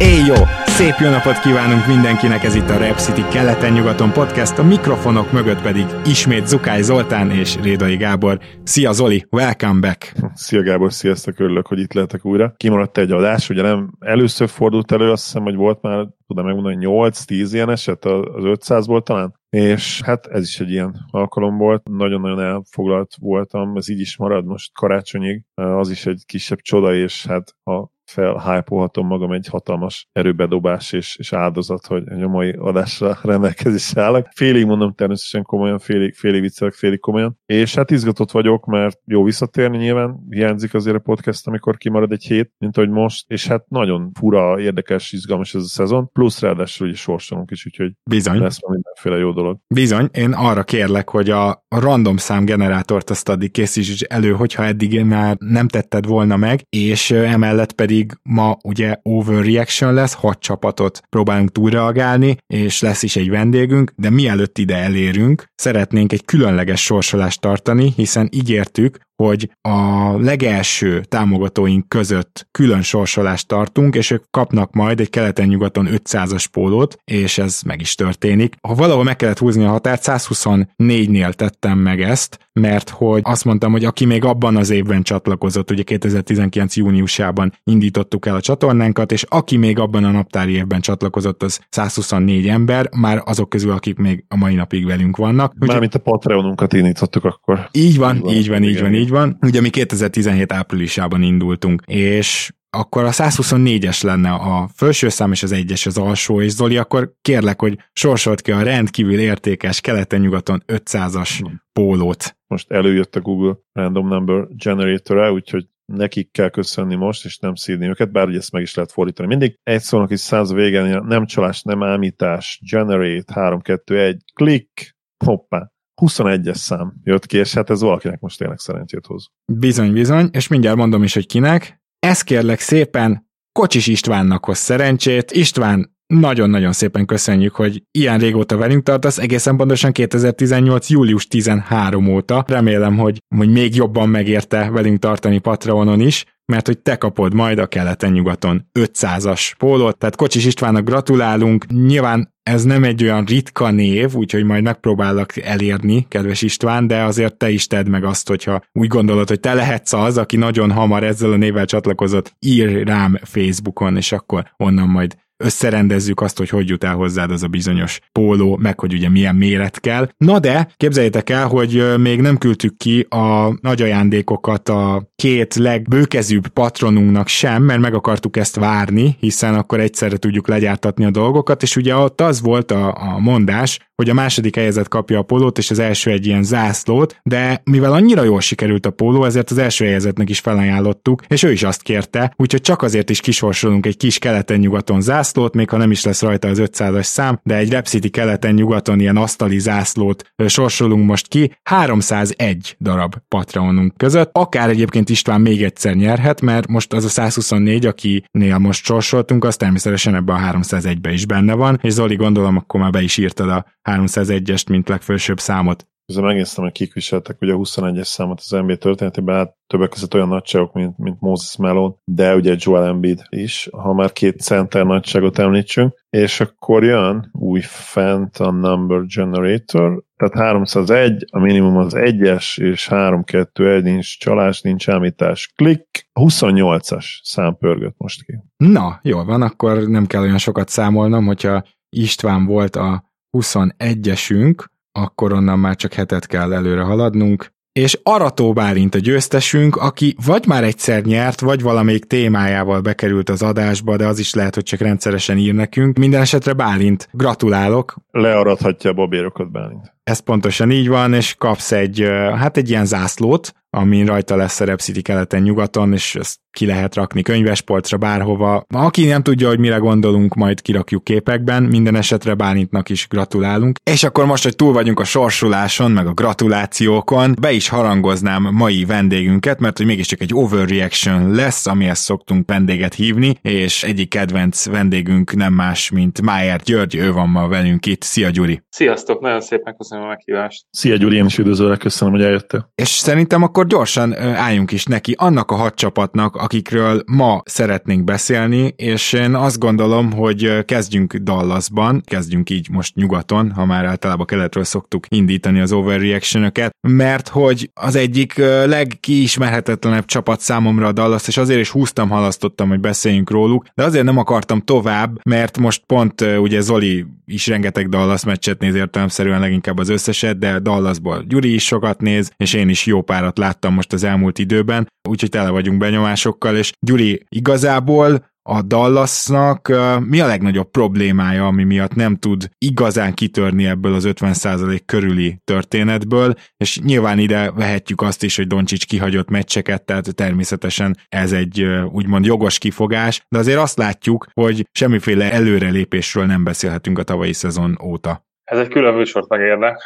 Éj jó! Szép jó napot kívánunk mindenkinek, ez itt a Rap City keleten-nyugaton podcast, a mikrofonok mögött pedig ismét Zukály Zoltán és Rédai Gábor. Szia Zoli, welcome back! Szia Gábor, sziasztok, örülök, hogy itt lehetek újra. Kimaradt egy adás, ugye nem először fordult elő, azt hiszem, hogy volt már, tudom megmondani, 8-10 ilyen eset az 500-ból talán, és hát ez is egy ilyen alkalom volt, nagyon-nagyon elfoglalt voltam, ez így is marad most karácsonyig, az is egy kisebb csoda, és hát ha felhájpolhatom magam egy hatalmas erőbedobás és, és áldozat, hogy a mai adásra rendelkezésre állok. Félig mondom természetesen komolyan, félig, félig viccelek, félig komolyan. És hát izgatott vagyok, mert jó visszatérni nyilván, hiányzik azért a podcast, amikor kimarad egy hét, mint ahogy most, és hát nagyon fura, érdekes, izgalmas ez a szezon, plusz ráadásul ugye sorsolunk is, úgyhogy Bizony. lesz mindenféle jó dolog. Bizony, én arra kérlek, hogy a random szám generátort azt addig készíts elő, hogyha eddig már nem tetted volna meg, és emellett pedig pedig ma ugye overreaction lesz, hat csapatot próbálunk túlreagálni, és lesz is egy vendégünk, de mielőtt ide elérünk, szeretnénk egy különleges sorsolást tartani, hiszen ígértük, hogy a legelső támogatóink között külön sorsolást tartunk, és ők kapnak majd egy keleten-nyugaton 500-as pólót, és ez meg is történik. Ha valahol meg kellett húzni a határt, 124-nél tettem meg ezt, mert hogy azt mondtam, hogy aki még abban az évben csatlakozott, ugye 2019. júniusában indítottuk el a csatornánkat, és aki még abban a naptári évben csatlakozott, az 124 ember, már azok közül, akik még a mai napig velünk vannak. Mármint a Patreonunkat indítottuk akkor. Így van, így van, így van, így van, így van. Ugye mi 2017 áprilisában indultunk, és akkor a 124-es lenne a felső szám, és az egyes az alsó, és Zoli, akkor kérlek, hogy sorsolt ki a rendkívül értékes keleten-nyugaton 500-as pólót. Most előjött a Google Random Number Generator-e, úgyhogy nekik kell köszönni most, és nem szídni őket, bár ugye ezt meg is lehet fordítani. Mindig egy szónak is száz végén, nem csalás, nem ámítás, generate, 3, 2, 1, click, hoppá. 21-es szám jött ki, és hát ez valakinek most tényleg szerencsét hoz. Bizony, bizony, és mindjárt mondom is, hogy kinek. Ezt kérlek szépen Kocsis Istvánnak hoz szerencsét. István, nagyon-nagyon szépen köszönjük, hogy ilyen régóta velünk tartasz, egészen pontosan 2018. július 13 óta. Remélem, hogy, hogy még jobban megérte velünk tartani Patreonon is, mert hogy te kapod majd a keleten-nyugaton 500-as pólót, tehát Kocsis Istvánnak gratulálunk. Nyilván ez nem egy olyan ritka név, úgyhogy majd megpróbálok elérni, kedves István, de azért te is tedd meg azt, hogyha úgy gondolod, hogy te lehetsz az, aki nagyon hamar ezzel a névvel csatlakozott, ír rám Facebookon, és akkor onnan majd összerendezzük azt, hogy hogy jut el hozzád az a bizonyos póló, meg hogy ugye milyen méret kell. Na de, képzeljétek el, hogy még nem küldtük ki a nagy ajándékokat a két legbőkezűbb patronunknak sem, mert meg akartuk ezt várni, hiszen akkor egyszerre tudjuk legyártatni a dolgokat, és ugye ott az volt a, a mondás, hogy a második helyezett kapja a pólót, és az első egy ilyen zászlót, de mivel annyira jól sikerült a póló, ezért az első helyezettnek is felajánlottuk, és ő is azt kérte, úgyhogy csak azért is kisorsolunk egy kis keleten-nyugaton zászlót, még ha nem is lesz rajta az 500-as szám, de egy Repcity keleten-nyugaton ilyen asztali zászlót sorsolunk most ki, 301 darab Patreonunk között, akár egyébként István még egyszer nyerhet, mert most az a 124, akinél most sorsoltunk, az természetesen ebbe a 301-be is benne van, és Zoli gondolom akkor már be is írtad a 301-est, mint legfősőbb számot. Ezzel megnéztem, hogy kik viseltek ugye a 21-es számot az NBA történetében, hát többek között olyan nagyságok, mint, mint Moses Malone, de ugye Joel Embiid is, ha már két center nagyságot említsünk, és akkor jön új fent a Number Generator, tehát 301, a minimum az 1-es, és 3-2-1, nincs csalás, nincs ámítás, klik, 28-as szám pörgött most ki. Na, jól van, akkor nem kell olyan sokat számolnom, hogyha István volt a 21-esünk, akkor onnan már csak hetet kell előre haladnunk, és Arató Bálint a győztesünk, aki vagy már egyszer nyert, vagy valamelyik témájával bekerült az adásba, de az is lehet, hogy csak rendszeresen ír nekünk. Minden esetre Bálint, gratulálok. Learadhatja a babérokat Bálint. Ez pontosan így van, és kapsz egy, hát egy ilyen zászlót, amin rajta lesz szerep City keleten-nyugaton, és ezt ki lehet rakni könyvespolcra, bárhova. Aki nem tudja, hogy mire gondolunk, majd kirakjuk képekben, minden esetre Bálintnak is gratulálunk. És akkor most, hogy túl vagyunk a sorsuláson, meg a gratulációkon, be is harangoznám mai vendégünket, mert hogy mégiscsak egy overreaction lesz, amihez szoktunk vendéget hívni, és egyik kedvenc vendégünk nem más, mint Májer György, ő van ma velünk itt. Szia Gyuri! Sziasztok, nagyon szépen köszönöm a meghívást! Szia Gyuri, én is üdvözöllek, köszönöm, hogy eljöttél. És szerintem akkor gyorsan álljunk is neki annak a hadcsapatnak, akikről ma szeretnénk beszélni, és én azt gondolom, hogy kezdjünk Dallasban, kezdjünk így most nyugaton, ha már általában keletről szoktuk indítani az overreaction mert hogy az egyik legkiismerhetetlenebb csapat számomra a Dallas, és azért is húztam, halasztottam, hogy beszéljünk róluk, de azért nem akartam tovább, mert most pont ugye Zoli is rengeteg Dallas meccset néz értelemszerűen leginkább az összeset, de Dallasból Gyuri is sokat néz, és én is jó párat láttam most az elmúlt időben, úgyhogy tele vagyunk benyomásokkal, és Gyuri igazából a Dallasnak mi a legnagyobb problémája, ami miatt nem tud igazán kitörni ebből az 50% körüli történetből, és nyilván ide vehetjük azt is, hogy Doncsics kihagyott meccseket, tehát természetesen ez egy úgymond jogos kifogás, de azért azt látjuk, hogy semmiféle előrelépésről nem beszélhetünk a tavalyi szezon óta. Ez egy külön műsort megérne.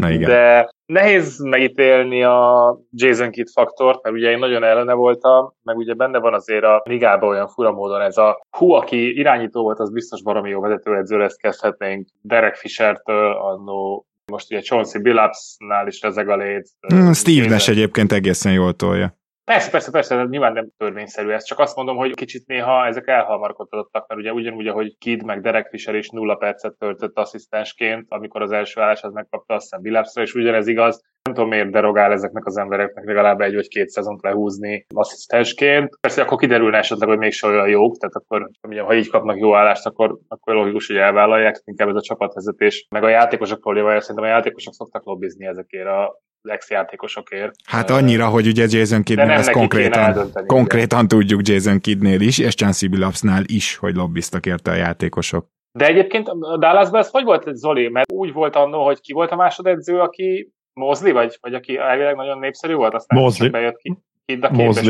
Na igen. De nehéz megítélni a Jason Kidd faktort, mert ugye én nagyon ellene voltam, meg ugye benne van azért a ligában olyan fura módon ez a hú, aki irányító volt, az biztos baromi jó vezetőedző lesz, kezdhetnénk Derek Fisher-től, annó most ugye Chauncey Billupsnál is rezeg a lét. Hmm, Steve Nash egyébként egészen jól tolja. Persze, persze, persze, nyilván nem törvényszerű ez, csak azt mondom, hogy kicsit néha ezek elhalmarkodottak, mert ugye ugyanúgy, ahogy Kid meg Derek Fisher is nulla percet töltött asszisztensként, amikor az első állását megkapta, azt hiszem Billapsra, és ugyanez igaz. Nem tudom, miért derogál ezeknek az embereknek legalább egy vagy két szezont lehúzni asszisztensként. Persze akkor kiderülne esetleg, hogy még olyan jók, tehát akkor ugye, ha így kapnak jó állást, akkor, akkor logikus, hogy elvállalják, inkább ez a csapatvezetés. Meg a játékosok problémája, szerintem a játékosok szoktak lobbizni ezekért a ex-játékosokért. Hát annyira, hogy ugye Jason Kidnél ez konkrétan, konkrétan tudjuk Jason Kidnél is, és Chancey Billupsnál is, hogy lobbiztak érte a játékosok. De egyébként a Dallasban ez hogy volt, Zoli? Mert úgy volt annó, hogy ki volt a másodedző, aki Mosley, vagy, vagy aki elvileg nagyon népszerű volt, aztán Mosley. bejött ki. A képes.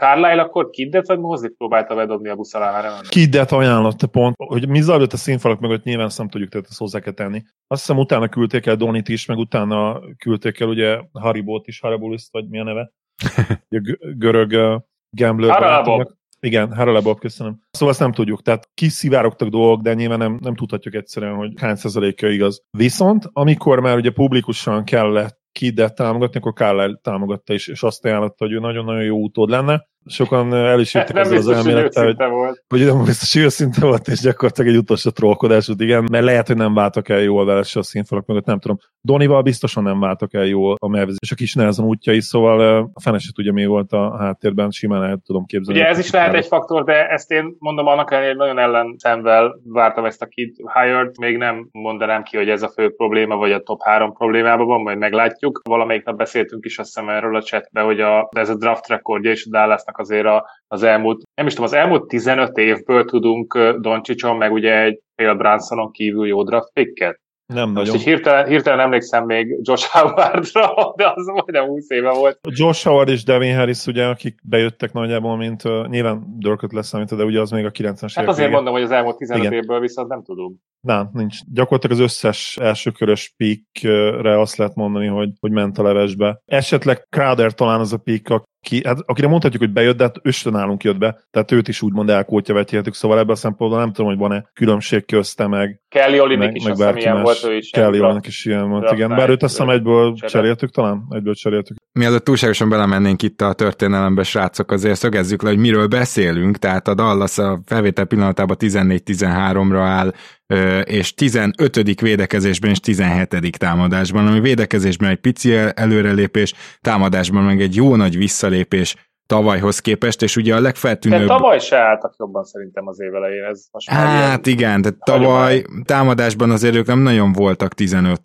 Carlisle akkor Kiddet vagy Mosley próbálta bedobni a busz alá? Kiddet ajánlotta pont, hogy mi zajlott a színfalak mögött, nyilván ezt nem tudjuk, tehát ezt hozzá kell tenni. Azt hiszem utána küldték el Donit is, meg utána küldték el ugye Haribót is, Haribulis, vagy mi a neve? a görög uh, gambler Haralabok. Igen, Haralabok, köszönöm. Szóval ezt nem tudjuk, tehát kiszivárogtak dolgok, de nyilván nem, nem tudhatjuk egyszerűen, hogy hány százaléka igaz. Viszont, amikor már ugye publikusan kellett Kidet támogatni, akkor Carlyle támogatta is, és azt ajánlotta, hogy ő nagyon-nagyon jó utód lenne. Sokan el is jöttek ezzel az elmélettel, hogy, volt. hogy nem biztos őszinte volt, és gyakorlatilag egy utolsó trollkodás volt, igen, mert lehet, hogy nem váltak el jól vele se a színfalak mögött, nem tudom. Donival biztosan nem váltak el jól a Mavis és a kis nehezen útjai, szóval a fene se tudja, mi volt a háttérben, simán el tudom képzelni. Ugye ez is lehet egy faktor, de ezt én mondom annak ellenére, hogy nagyon ellen szemvel vártam ezt a Kid Hired, még nem mondanám ki, hogy ez a fő probléma, vagy a top három problémában van, majd meglátjuk. Valamelyik nap beszéltünk is azt hiszem erről a chatbe, hogy a, ez a draft rekordja és a Dallasnak azért a, az elmúlt, nem is tudom, az elmúlt 15 évből tudunk Doncsicson, meg ugye egy Phil Bransonon kívül jó draft picket. Nem Most nagyon. így hirtelen, hirtelen emlékszem még Josh Howardra, de az majdnem 20 éve volt. Josh Howard és Devin Harris, ugye, akik bejöttek nagyjából, mint uh, nyilván Dörköt leszámítva, de ugye az még a 90-es Hát évek azért vége. mondom, hogy az elmúlt 15 Igen. évből viszont nem tudunk. Nem, nincs. Gyakorlatilag az összes elsőkörös pickre azt lehet mondani, hogy, hogy ment a levesbe. Esetleg Crowder talán az a pick, aki, hát, akire mondhatjuk, hogy bejött, de hát östön nálunk jött be, tehát őt is úgymond elkótya vetjétük, szóval ebben a szempontból nem tudom, hogy van-e különbség közte meg, Kelly Olynyk meg, is meg azt ilyen volt, ő is. Kelly Olynyk is ilyen volt, igen. Bár őt azt hiszem egyből cseréltük talán? Egyből cseréltük. Mielőtt túlságosan belemennénk itt a történelembe, srácok, azért szögezzük le, hogy miről beszélünk. Tehát a Dallas a felvétel pillanatában 14-13-ra áll, és 15. védekezésben és 17. támadásban, ami védekezésben egy pici előrelépés, támadásban meg egy jó nagy visszalépés tavalyhoz képest, és ugye a legfeltűnőbb... De tavaly se álltak jobban szerintem az év elején. Ez most hát igen, tehát tavaly támadásban azért ők nem nagyon voltak 15.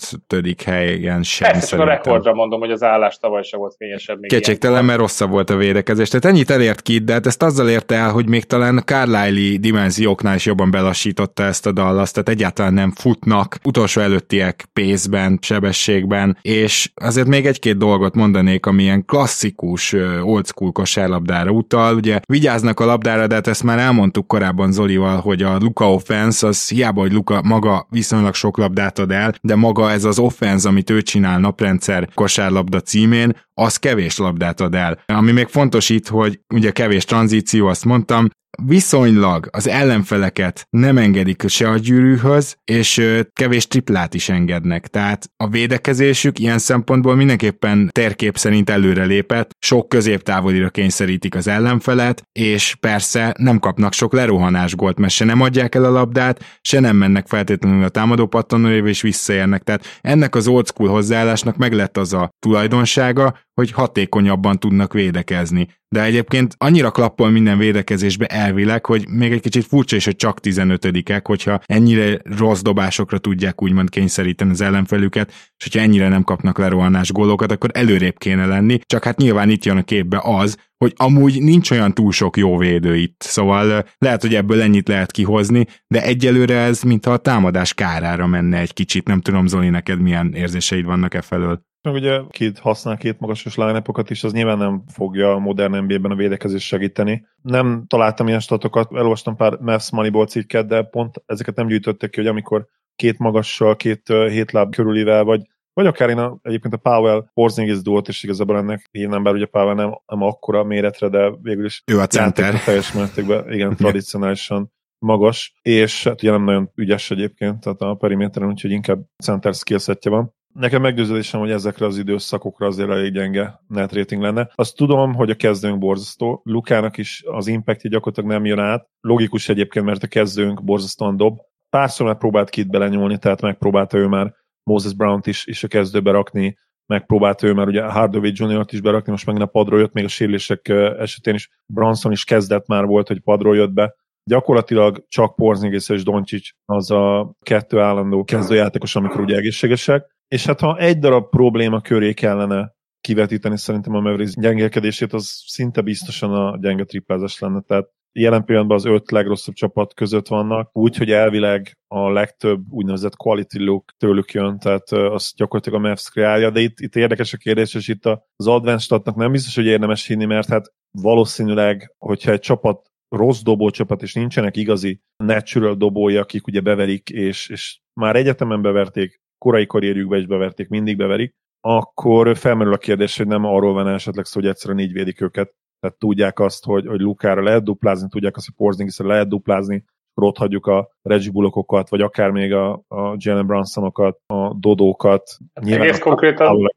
helyen sem Persze, csak a rekordra mondom, hogy az állás tavaly se volt fényesebb. Kétségtelen, mert rosszabb volt a védekezés. Tehát ennyit elért ki, de hát ezt azzal érte el, hogy még talán Carlisle dimenzióknál is jobban belassította ezt a Dallas, tehát egyáltalán nem futnak, utolsó előttiek pénzben, sebességben, és azért még egy-két dolgot mondanék, ami ilyen klasszikus old school kosárlabdára utal. Ugye vigyáznak a labdára, de hát ezt már elmondtuk korábban Zolival, hogy a Luka offense az hiába, hogy Luka maga viszonylag sok labdát ad el, de maga ez az offense, amit ő csinál naprendszer kosárlabda címén, az kevés labdát ad el. Ami még fontos itt, hogy ugye kevés tranzíció, azt mondtam, viszonylag az ellenfeleket nem engedik se a gyűrűhöz, és kevés triplát is engednek. Tehát a védekezésük ilyen szempontból mindenképpen térkép szerint előrelépett, sok középtávolira kényszerítik az ellenfelet, és persze nem kapnak sok lerohanás gólt, mert se nem adják el a labdát, se nem mennek feltétlenül a támadó pattanóévé, és visszaérnek. Tehát ennek az old school hozzáállásnak meg lett az a tulajdonsága, hogy hatékonyabban tudnak védekezni. De egyébként annyira klappol minden védekezésbe elvileg, hogy még egy kicsit furcsa is, hogy csak 15-ek, hogyha ennyire rossz dobásokra tudják úgymond kényszeríteni az ellenfelüket, és hogyha ennyire nem kapnak lerohanás gólokat, akkor előrébb kéne lenni, csak hát nyilván itt jön a képbe az, hogy amúgy nincs olyan túl sok jó védő itt, szóval lehet, hogy ebből ennyit lehet kihozni, de egyelőre ez mintha a támadás kárára menne egy kicsit, nem tudom Zoli, neked milyen érzéseid vannak e felől. Meg ugye két használ két magasos line is, az nyilván nem fogja a modern NBA-ben a védekezés segíteni. Nem találtam ilyen statokat, elolvastam pár Mavs Moneyball cikket, de pont ezeket nem gyűjtöttek ki, hogy amikor két magassal, két hétláb körülivel, vagy vagy akár én a, egyébként a Powell Porzingis duót is igazából ennek hívnám, bár ugye Powell nem, nem akkora méretre, de végül is ő a center. Teljes mértékben, igen, tradicionálisan magas, és hát ugye nem nagyon ügyes egyébként, tehát a periméteren, úgyhogy inkább center skillsetje van. Nekem meggyőződésem, hogy ezekre az időszakokra azért elég gyenge net rating lenne. Azt tudom, hogy a kezdőnk borzasztó. Lukának is az impactja gyakorlatilag nem jön át. Logikus egyébként, mert a kezdőnk borzasztóan dob. Párszor már próbált kit belenyúlni, tehát megpróbálta ő már Moses Brown-t is, is a kezdőbe rakni, megpróbálta ő már ugye Hardaway Jr.-t is berakni, most megint a padról jött, még a sérülések esetén is Branson is kezdett már volt, hogy padról jött be. Gyakorlatilag csak Porzingis és Doncsics az a kettő állandó kezdőjátékos, amikor ugye egészségesek, és hát ha egy darab probléma köré kellene kivetíteni szerintem a Mavericks gyengelkedését, az szinte biztosan a gyenge triplázás lenne. Tehát jelen pillanatban az öt legrosszabb csapat között vannak, úgyhogy elvileg a legtöbb úgynevezett quality look tőlük jön, tehát azt gyakorlatilag a Mavs kreálja, de itt, itt érdekes a kérdés, és itt az advanced statnak nem biztos, hogy érdemes hinni, mert hát valószínűleg, hogyha egy csapat rossz dobócsapat, és nincsenek igazi natural dobói, akik ugye beverik, és, és már egyetemen beverték korai karrierjükbe is beverték, mindig beverik, akkor felmerül a kérdés, hogy nem arról van esetleg szó, hogy egyszerűen így védik őket. Tehát tudják azt, hogy, hogy Lukára lehet duplázni, tudják azt, hogy Porzingisra lehet duplázni, akkor ott hagyjuk a Reggie Bullockokat, vagy akár még a, a Jalen Bransonokat, a Dodókat. Nyilván Egész konkrétan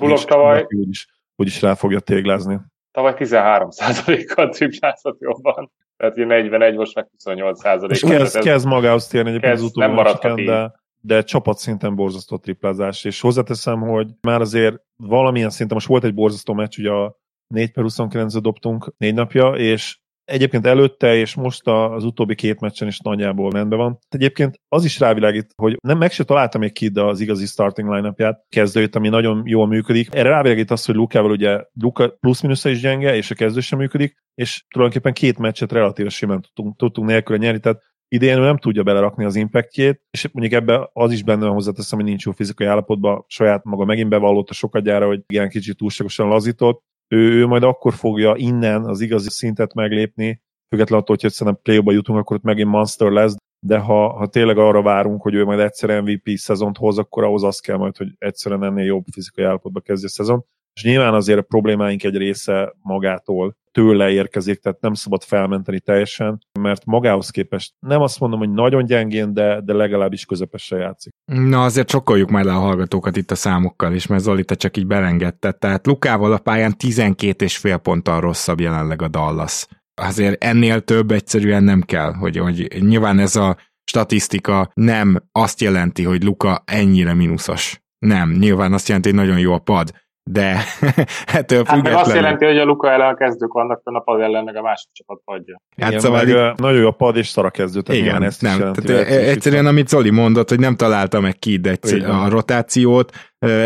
Bullock tavaly úgyis, úgyis rá fogja téglázni. Tavaly 13%-kal triplázott jobban. Tehát 41, most meg 28 százalék. És kezd, kezd magához térni egyébként az utóbbi de de csapatszinten borzasztó triplázás, és hozzáteszem, hogy már azért valamilyen szinten, most volt egy borzasztó meccs, ugye a 4 per 29 dobtunk négy napja, és egyébként előtte és most az utóbbi két meccsen is nagyjából rendben van. Egyébként az is rávilágít, hogy nem meg se találtam még ki az igazi starting line-upját, kezdőjét, ami nagyon jól működik. Erre rávilágít az, hogy Lukával ugye Luka plusz-minusz is gyenge, és a kezdő sem működik, és tulajdonképpen két meccset relatíve simán tudtunk, tudtunk nélkül nyerni, tehát idén nem tudja belerakni az impactjét, és mondjuk ebbe az is benne van hozzáteszem, hogy nincs jó fizikai állapotban, saját maga megint bevallotta sokat gyára, hogy igen, kicsit túlságosan lazított, ő, ő majd akkor fogja innen az igazi szintet meglépni, függetlenül attól, hogy szerintem play jutunk, akkor ott megint monster lesz, de ha, ha tényleg arra várunk, hogy ő majd egyszer MVP szezont hoz, akkor ahhoz az kell majd, hogy egyszerűen ennél jobb fizikai állapotba kezdje a szezon. És nyilván azért a problémáink egy része magától tőle érkezik, tehát nem szabad felmenteni teljesen, mert magához képest nem azt mondom, hogy nagyon gyengén, de, de legalábbis közepesen játszik. Na azért csokoljuk majd le a hallgatókat itt a számokkal is, mert Zoli, te csak így belengedted. Tehát Lukával a pályán 12 és fél ponttal rosszabb jelenleg a Dallas. Azért ennél több egyszerűen nem kell, hogy, hogy nyilván ez a statisztika nem azt jelenti, hogy Luka ennyire mínuszos. Nem, nyilván azt jelenti, hogy nagyon jó a pad de ettől hát meg azt jelenti, hogy a Luka ellen a kezdők vannak, a pad ellen meg a másik csapat padja. Hát igen, szóval meg, nagyon jó a pad és szar a kezdő, tehát igen, ezt nem, jelenti, tehát egyszerűen, amit Zoli mondott, hogy nem találta meg ki a rotációt,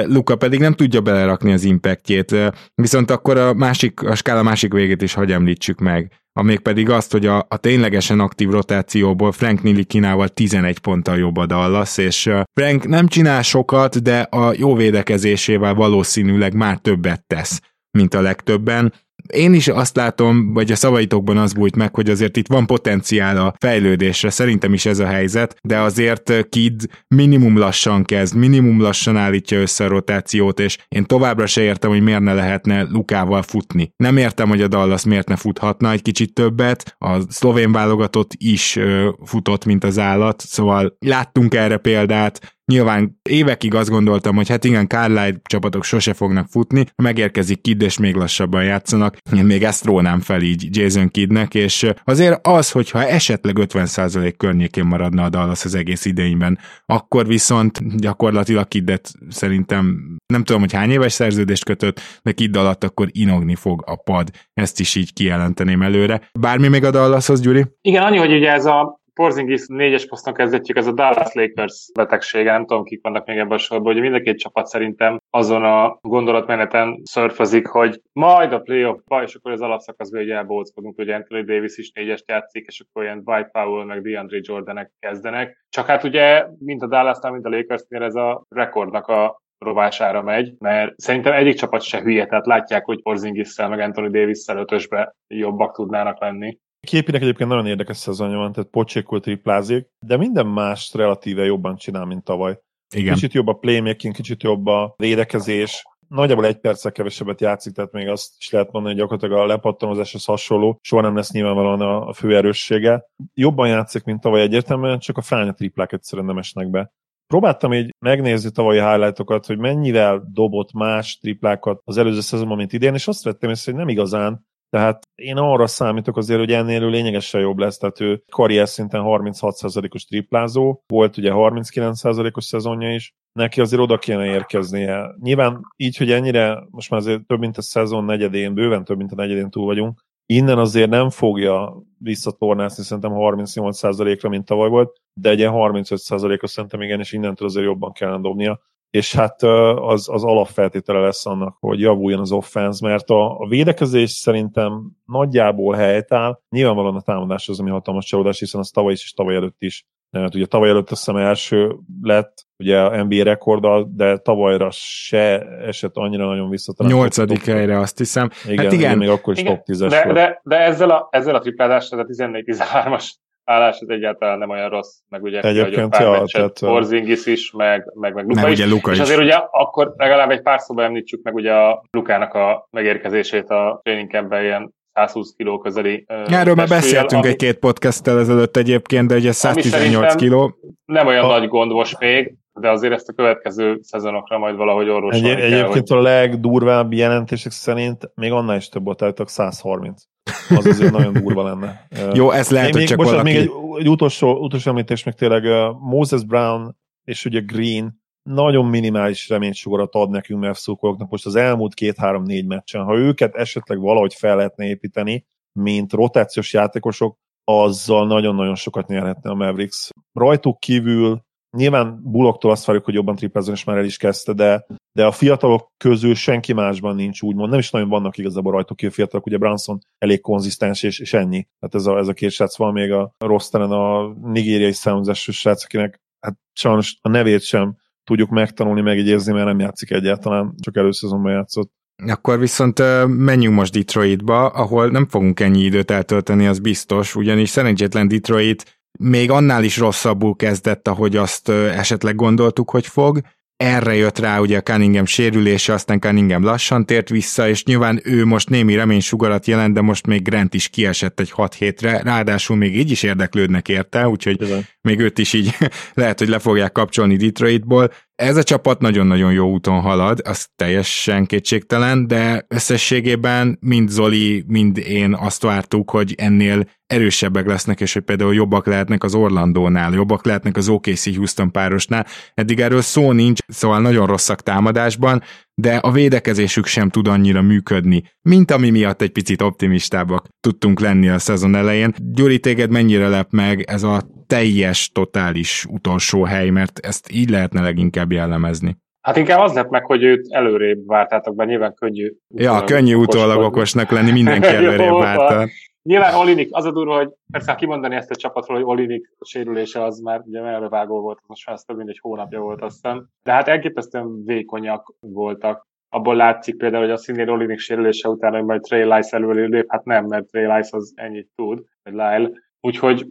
Luka pedig nem tudja belerakni az impactjét, viszont akkor a, másik, a skála másik végét is hagy említsük meg amíg pedig azt, hogy a, a ténylegesen aktív rotációból Frank Nilikinával 11 ponttal jobb a Dallas, és Frank nem csinál sokat, de a jó védekezésével valószínűleg már többet tesz, mint a legtöbben én is azt látom, vagy a szavaitokban az bújt meg, hogy azért itt van potenciál a fejlődésre, szerintem is ez a helyzet, de azért Kid minimum lassan kezd, minimum lassan állítja össze a rotációt, és én továbbra se értem, hogy miért ne lehetne Lukával futni. Nem értem, hogy a Dallas miért ne futhatna egy kicsit többet, a szlovén válogatott is ö, futott, mint az állat, szóval láttunk erre példát, Nyilván évekig azt gondoltam, hogy hát igen, Carlisle csapatok sose fognak futni, megérkezik Kid, és még lassabban játszanak. Én még ezt rónám fel így Jason Kidnek, és azért az, hogyha esetleg 50% környékén maradna a Dallas az egész idényben, akkor viszont gyakorlatilag Kidet szerintem nem tudom, hogy hány éves szerződést kötött, de Kid alatt akkor inogni fog a pad. Ezt is így kijelenteném előre. Bármi még a Dallashoz, Gyuri? Igen, annyi, hogy ugye ez a Porzingis négyes poszton kezdetjük, ez a Dallas Lakers betegsége, nem tudom, kik vannak még ebben a sorban, hogy mind a két csapat szerintem azon a gondolatmeneten szörfözik, hogy majd a playoff és akkor az alapszakaszban ugye elbóckodunk, hogy Anthony Davis is négyest játszik, és akkor ilyen Dwight Powell meg DeAndre Jordanek kezdenek. Csak hát ugye, mint a Dallasnál, mint a Lakersnél ez a rekordnak a rovására megy, mert szerintem egyik csapat se hülye, tehát látják, hogy porzingis meg Anthony Davis-szel ötösbe jobbak tudnának lenni. Képinek egyébként nagyon érdekes szezonja van, tehát pocsékul triplázik, de minden más relatíve jobban csinál, mint tavaly. Igen. Kicsit jobb a playmaking, kicsit jobb a védekezés, nagyjából egy perccel kevesebbet játszik, tehát még azt is lehet mondani, hogy gyakorlatilag a lepattanozáshoz hasonló, soha nem lesz nyilvánvalóan a, a fő erőssége. Jobban játszik, mint tavaly egyértelműen, csak a fránya triplák egyszerűen nem esnek be. Próbáltam így megnézni tavalyi highlightokat, hogy mennyivel dobott más triplákat az előző szezonban, mint idén, és azt vettem észre, hogy nem igazán, tehát én arra számítok azért, hogy ennél ő lényegesen jobb lesz, tehát ő karrier szinten 36%-os triplázó, volt ugye 39%-os szezonja is, neki azért oda kéne érkeznie. Nyilván így, hogy ennyire, most már azért több mint a szezon negyedén, bőven több mint a negyedén túl vagyunk, innen azért nem fogja visszatornászni szerintem 38%-ra, mint tavaly volt, de egy 35%-ra szerintem igen, és innentől azért jobban kellene dobnia és hát az, az alapfeltétele lesz annak, hogy javuljon az offense, mert a, a védekezés szerintem nagyjából helytáll. Nyilvánvalóan a támadás az, ami hatalmas csalódás, hiszen az tavaly is és tavaly előtt is. Mert ugye tavaly előtt azt hiszem első lett, ugye a NBA rekorddal, de tavalyra se esett annyira nagyon visszatalán. Nyolcadik helyre azt hiszem. Igen, hát igen. még akkor is igen. top 10-es de, de, de, ezzel a, ezzel a triplázással, a 14-13-as állás az egyáltalán nem olyan rossz, meg ugye Egyébként, pár ja, tehát, Porzingis is, meg, meg, meg Luka meg is. Ugye Luka és is. azért ugye akkor legalább egy pár szóba említsük meg ugye a Lukának a megérkezését a training campben ilyen 120 kiló közeli. Erről már beszéltünk ami, egy-két podcasttel ezelőtt egyébként, de ugye 118 kiló. Nem olyan a... nagy gond most még, de azért ezt a következő szezonokra majd valahogy orvosolni egy, Egyébként hogy... a legdurvább jelentések szerint még annál is több volt, állítok 130. Az azért nagyon durva lenne. Jó, ez lehet, még, hogy csak valaki... Még egy, egy utolsó, utolsó említés, még tényleg uh, Moses Brown és ugye Green nagyon minimális reménysugarat ad nekünk mert szurkolóknak most az elmúlt két-három-négy meccsen. Ha őket esetleg valahogy fel lehetne építeni, mint rotációs játékosok, azzal nagyon-nagyon sokat nyerhetne a Mavericks. Rajtuk kívül Nyilván Buloktól azt várjuk, hogy jobban triplázon, és már el is kezdte, de, de a fiatalok közül senki másban nincs úgymond. Nem is nagyon vannak igazából rajtuk ki a fiatalok, ugye Branson elég konzisztens, és, és ennyi. Hát ez a, ez a két srác van még a rosteren a nigériai származású srác, akinek hát sajnos a nevét sem tudjuk megtanulni, megígézni, mert nem játszik egyáltalán, csak előszezonban játszott. Akkor viszont menjünk most Detroitba, ahol nem fogunk ennyi időt eltölteni, az biztos, ugyanis szerencsétlen Detroit még annál is rosszabbul kezdett, ahogy azt esetleg gondoltuk, hogy fog. Erre jött rá ugye a Cunningham sérülése, aztán Cunningham lassan tért vissza, és nyilván ő most némi reménysugarat jelent, de most még Grant is kiesett egy 6 hétre, ráadásul még így is érdeklődnek érte, úgyhogy Bizony. még őt is így lehet, hogy le fogják kapcsolni Detroitból. Ez a csapat nagyon-nagyon jó úton halad, az teljesen kétségtelen, de összességében mind Zoli, mind én azt vártuk, hogy ennél erősebbek lesznek, és hogy például jobbak lehetnek az Orlandónál, jobbak lehetnek az OKC Houston párosnál. Eddig erről szó nincs, szóval nagyon rosszak támadásban, de a védekezésük sem tud annyira működni, mint ami miatt egy picit optimistábbak tudtunk lenni a szezon elején. Gyuri, téged mennyire lep meg ez a teljes, totális utolsó hely, mert ezt így lehetne leginkább jellemezni. Hát inkább az lett meg, hogy őt előrébb vártátok be, nyilván könnyű. Ja, könnyű utólag okosnak lenni, mindenki előrébb várta. Nyilván Olinik, az a durva, hogy persze ha kimondani ezt a csapatról, hogy Olinik sérülése az már ugye elővágó volt, most már több mint egy hónapja volt azt hiszem. De hát elképesztően vékonyak voltak. Abból látszik például, hogy a színén Olinik sérülése után, hogy majd Trey Lice előre lép, hát nem, mert Trey Lice az ennyit tud, vagy Lyle. Úgyhogy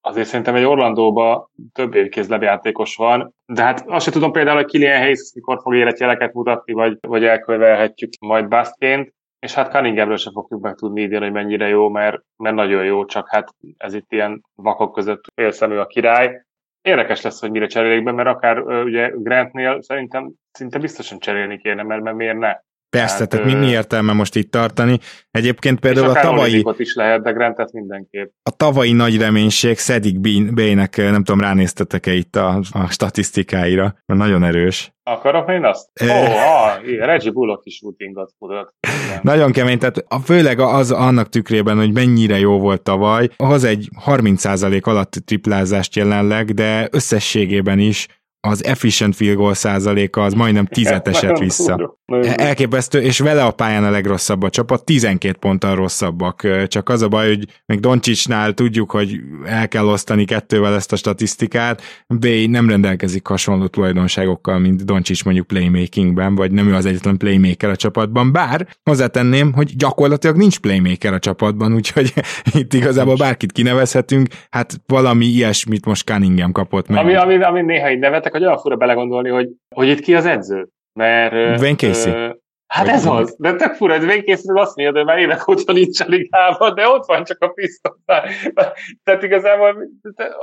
azért szerintem egy Orlandóba több évkézlebb játékos van, de hát azt sem tudom például, hogy Kilian Hayes mikor fog életjeleket mutatni, vagy, vagy elkövelhetjük majd Bastként, és hát Cunninghamről sem fogjuk meg tudni idén, hogy mennyire jó, mert, mert nagyon jó, csak hát ez itt ilyen vakok között félszemű a király. Érdekes lesz, hogy mire cserélik be, mert akár ugye Grantnél szerintem szinte biztosan cserélni kéne, mert, mert miért ne? Persze, hát, tehát mi, mi értelme most itt tartani? Egyébként például a tavalyi... is lehet, de Grantet mindenképp. A tavalyi nagy reménység Szedik B-nek, nem tudom, ránéztetek-e itt a, a statisztikáira, mert nagyon erős. Akarok én azt? Ó, oh, ah, Reggie Bullock is shootingot mutat. Nagyon kemény, tehát a, főleg az annak tükrében, hogy mennyire jó volt tavaly, hoz egy 30% alatt triplázást jelenleg, de összességében is az efficient field goal százaléka az majdnem tizet esett vissza. Elképesztő, és vele a pályán a legrosszabb a csapat, 12 ponttal rosszabbak. Csak az a baj, hogy még Doncsicsnál tudjuk, hogy el kell osztani kettővel ezt a statisztikát, B nem rendelkezik hasonló tulajdonságokkal, mint Doncsics mondjuk playmakingben, vagy nem ő az egyetlen playmaker a csapatban, bár hozzátenném, hogy gyakorlatilag nincs playmaker a csapatban, úgyhogy itt igazából bárkit kinevezhetünk, hát valami ilyesmit most Cunningham kapott meg. Ami, ami, ami néha így nevetek, hogy olyan fura belegondolni, hogy, hogy itt ki az edző. Mert, Wayne Casey. Ö, hát ez az, de tök fura, ez Wayne azt mondja, hogy már évek óta nincs a ligában, de ott van csak a pisztontál. Tehát igazából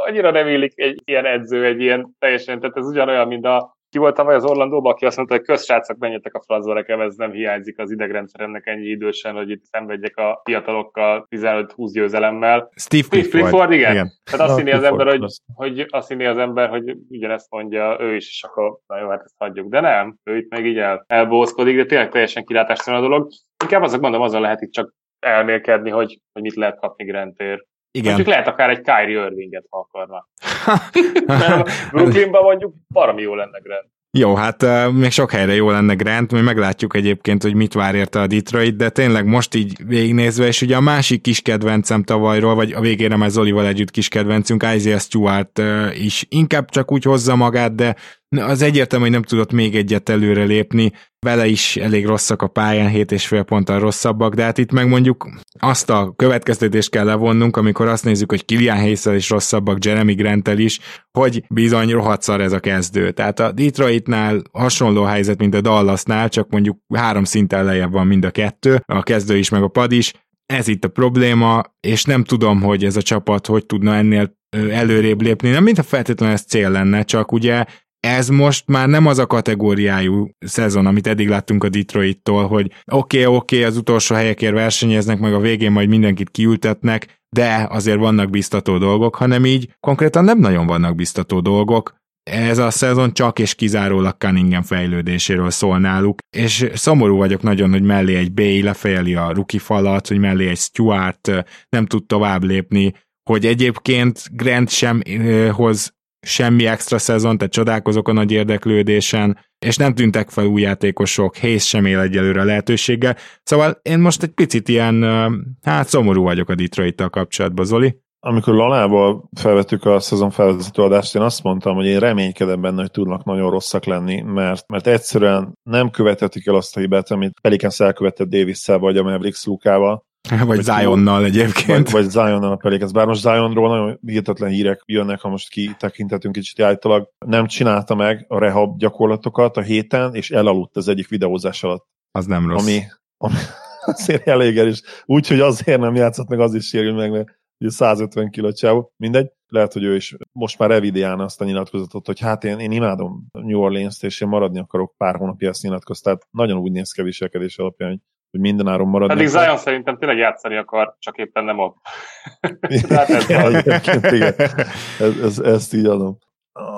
annyira nem illik egy ilyen edző, egy ilyen teljesen, tehát ez ugyanolyan, mint a ki volt tavaly az Orlandóban, aki azt mondta, hogy közsrácok, menjetek a francba, nekem ez nem hiányzik az idegrendszeremnek ennyi idősen, hogy itt szenvedjek a fiatalokkal 15-20 győzelemmel. Steve Clifford. Clifford igen. igen. Tehát azt hinni az ember, hogy, hogy azt hinni az ember, hogy ugyanezt mondja ő is, és akkor na jó, hát ezt hagyjuk. De nem, ő itt meg így el, elbózkodik, de tényleg teljesen kilátástalan a dolog. Inkább azok mondom, azon lehet itt csak elmélkedni, hogy, hogy mit lehet kapni Grantért. Igen. Mondjuk lehet akár egy Kyrie Irvinget, ha akarna. Brooklynban mondjuk valami jó lenne Grant. Jó, hát uh, még sok helyre jó lenne Grant, mi meglátjuk egyébként, hogy mit vár érte a Detroit, de tényleg most így végignézve, és ugye a másik kis kedvencem tavalyról, vagy a végére már Zolival együtt kis kedvencünk, Isaiah Stewart uh, is inkább csak úgy hozza magát, de az egyértelmű, hogy nem tudott még egyet előre lépni, vele is elég rosszak a pályán, 7,5 ponttal rosszabbak, de hát itt meg mondjuk azt a következtetést kell levonnunk, amikor azt nézzük, hogy Kilian hayes is rosszabbak, Jeremy grant is, hogy bizony rohadt szar ez a kezdő. Tehát a Detroitnál hasonló helyzet, mint a Dallasnál, csak mondjuk három szinten lejjebb van mind a kettő, a kezdő is, meg a pad is, ez itt a probléma, és nem tudom, hogy ez a csapat hogy tudna ennél előrébb lépni. Nem mintha feltétlenül ez cél lenne, csak ugye ez most már nem az a kategóriájú szezon, amit eddig láttunk a Detroit-tól, hogy oké, okay, oké, okay, az utolsó helyekért versenyeznek, meg a végén majd mindenkit kiültetnek, de azért vannak biztató dolgok, hanem így konkrétan nem nagyon vannak biztató dolgok. Ez a szezon csak és kizárólag Cunningham fejlődéséről szól náluk, és szomorú vagyok nagyon, hogy mellé egy Bay lefejeli a rookie falat, hogy mellé egy Stuart nem tud tovább lépni, hogy egyébként Grant sem hoz semmi extra szezon, tehát csodálkozok a nagy érdeklődésen, és nem tűntek fel új játékosok, Hayes sem él egyelőre lehetőséggel. Szóval én most egy picit ilyen, hát szomorú vagyok a detroit kapcsolatban, Zoli. Amikor Lalába felvettük a szezon felvezető adást, én azt mondtam, hogy én reménykedem benne, hogy tudnak nagyon rosszak lenni, mert, mert egyszerűen nem követhetik el azt a hibát, amit Pelicans elkövetett davis vagy a Mavericks Lukával, vagy, vagy Zionnal egyébként. Vagy, vagy Zionnal pedig. Ez bár most Zionról nagyon hihetetlen hírek jönnek, ha most kitekintetünk kicsit állítólag. Nem csinálta meg a rehab gyakorlatokat a héten, és elaludt az egyik videózás alatt. Az nem rossz. Ami, ami azért elég erős. Úgyhogy azért nem játszott meg, az is sérül meg, mert 150 kiló csávó, mindegy. Lehet, hogy ő is most már evidián azt a nyilatkozatot, hogy hát én, én imádom New Orleans-t, és én maradni akarok pár hónapja ezt nyilatkoztat. Tehát nagyon úgy néz ki a viselkedés alapján, hogy hogy mindenáron maradni. Pedig Zion szerintem tényleg játszani akar, csak éppen nem ott. hát ez, igen, ez, ez, ezt így adom.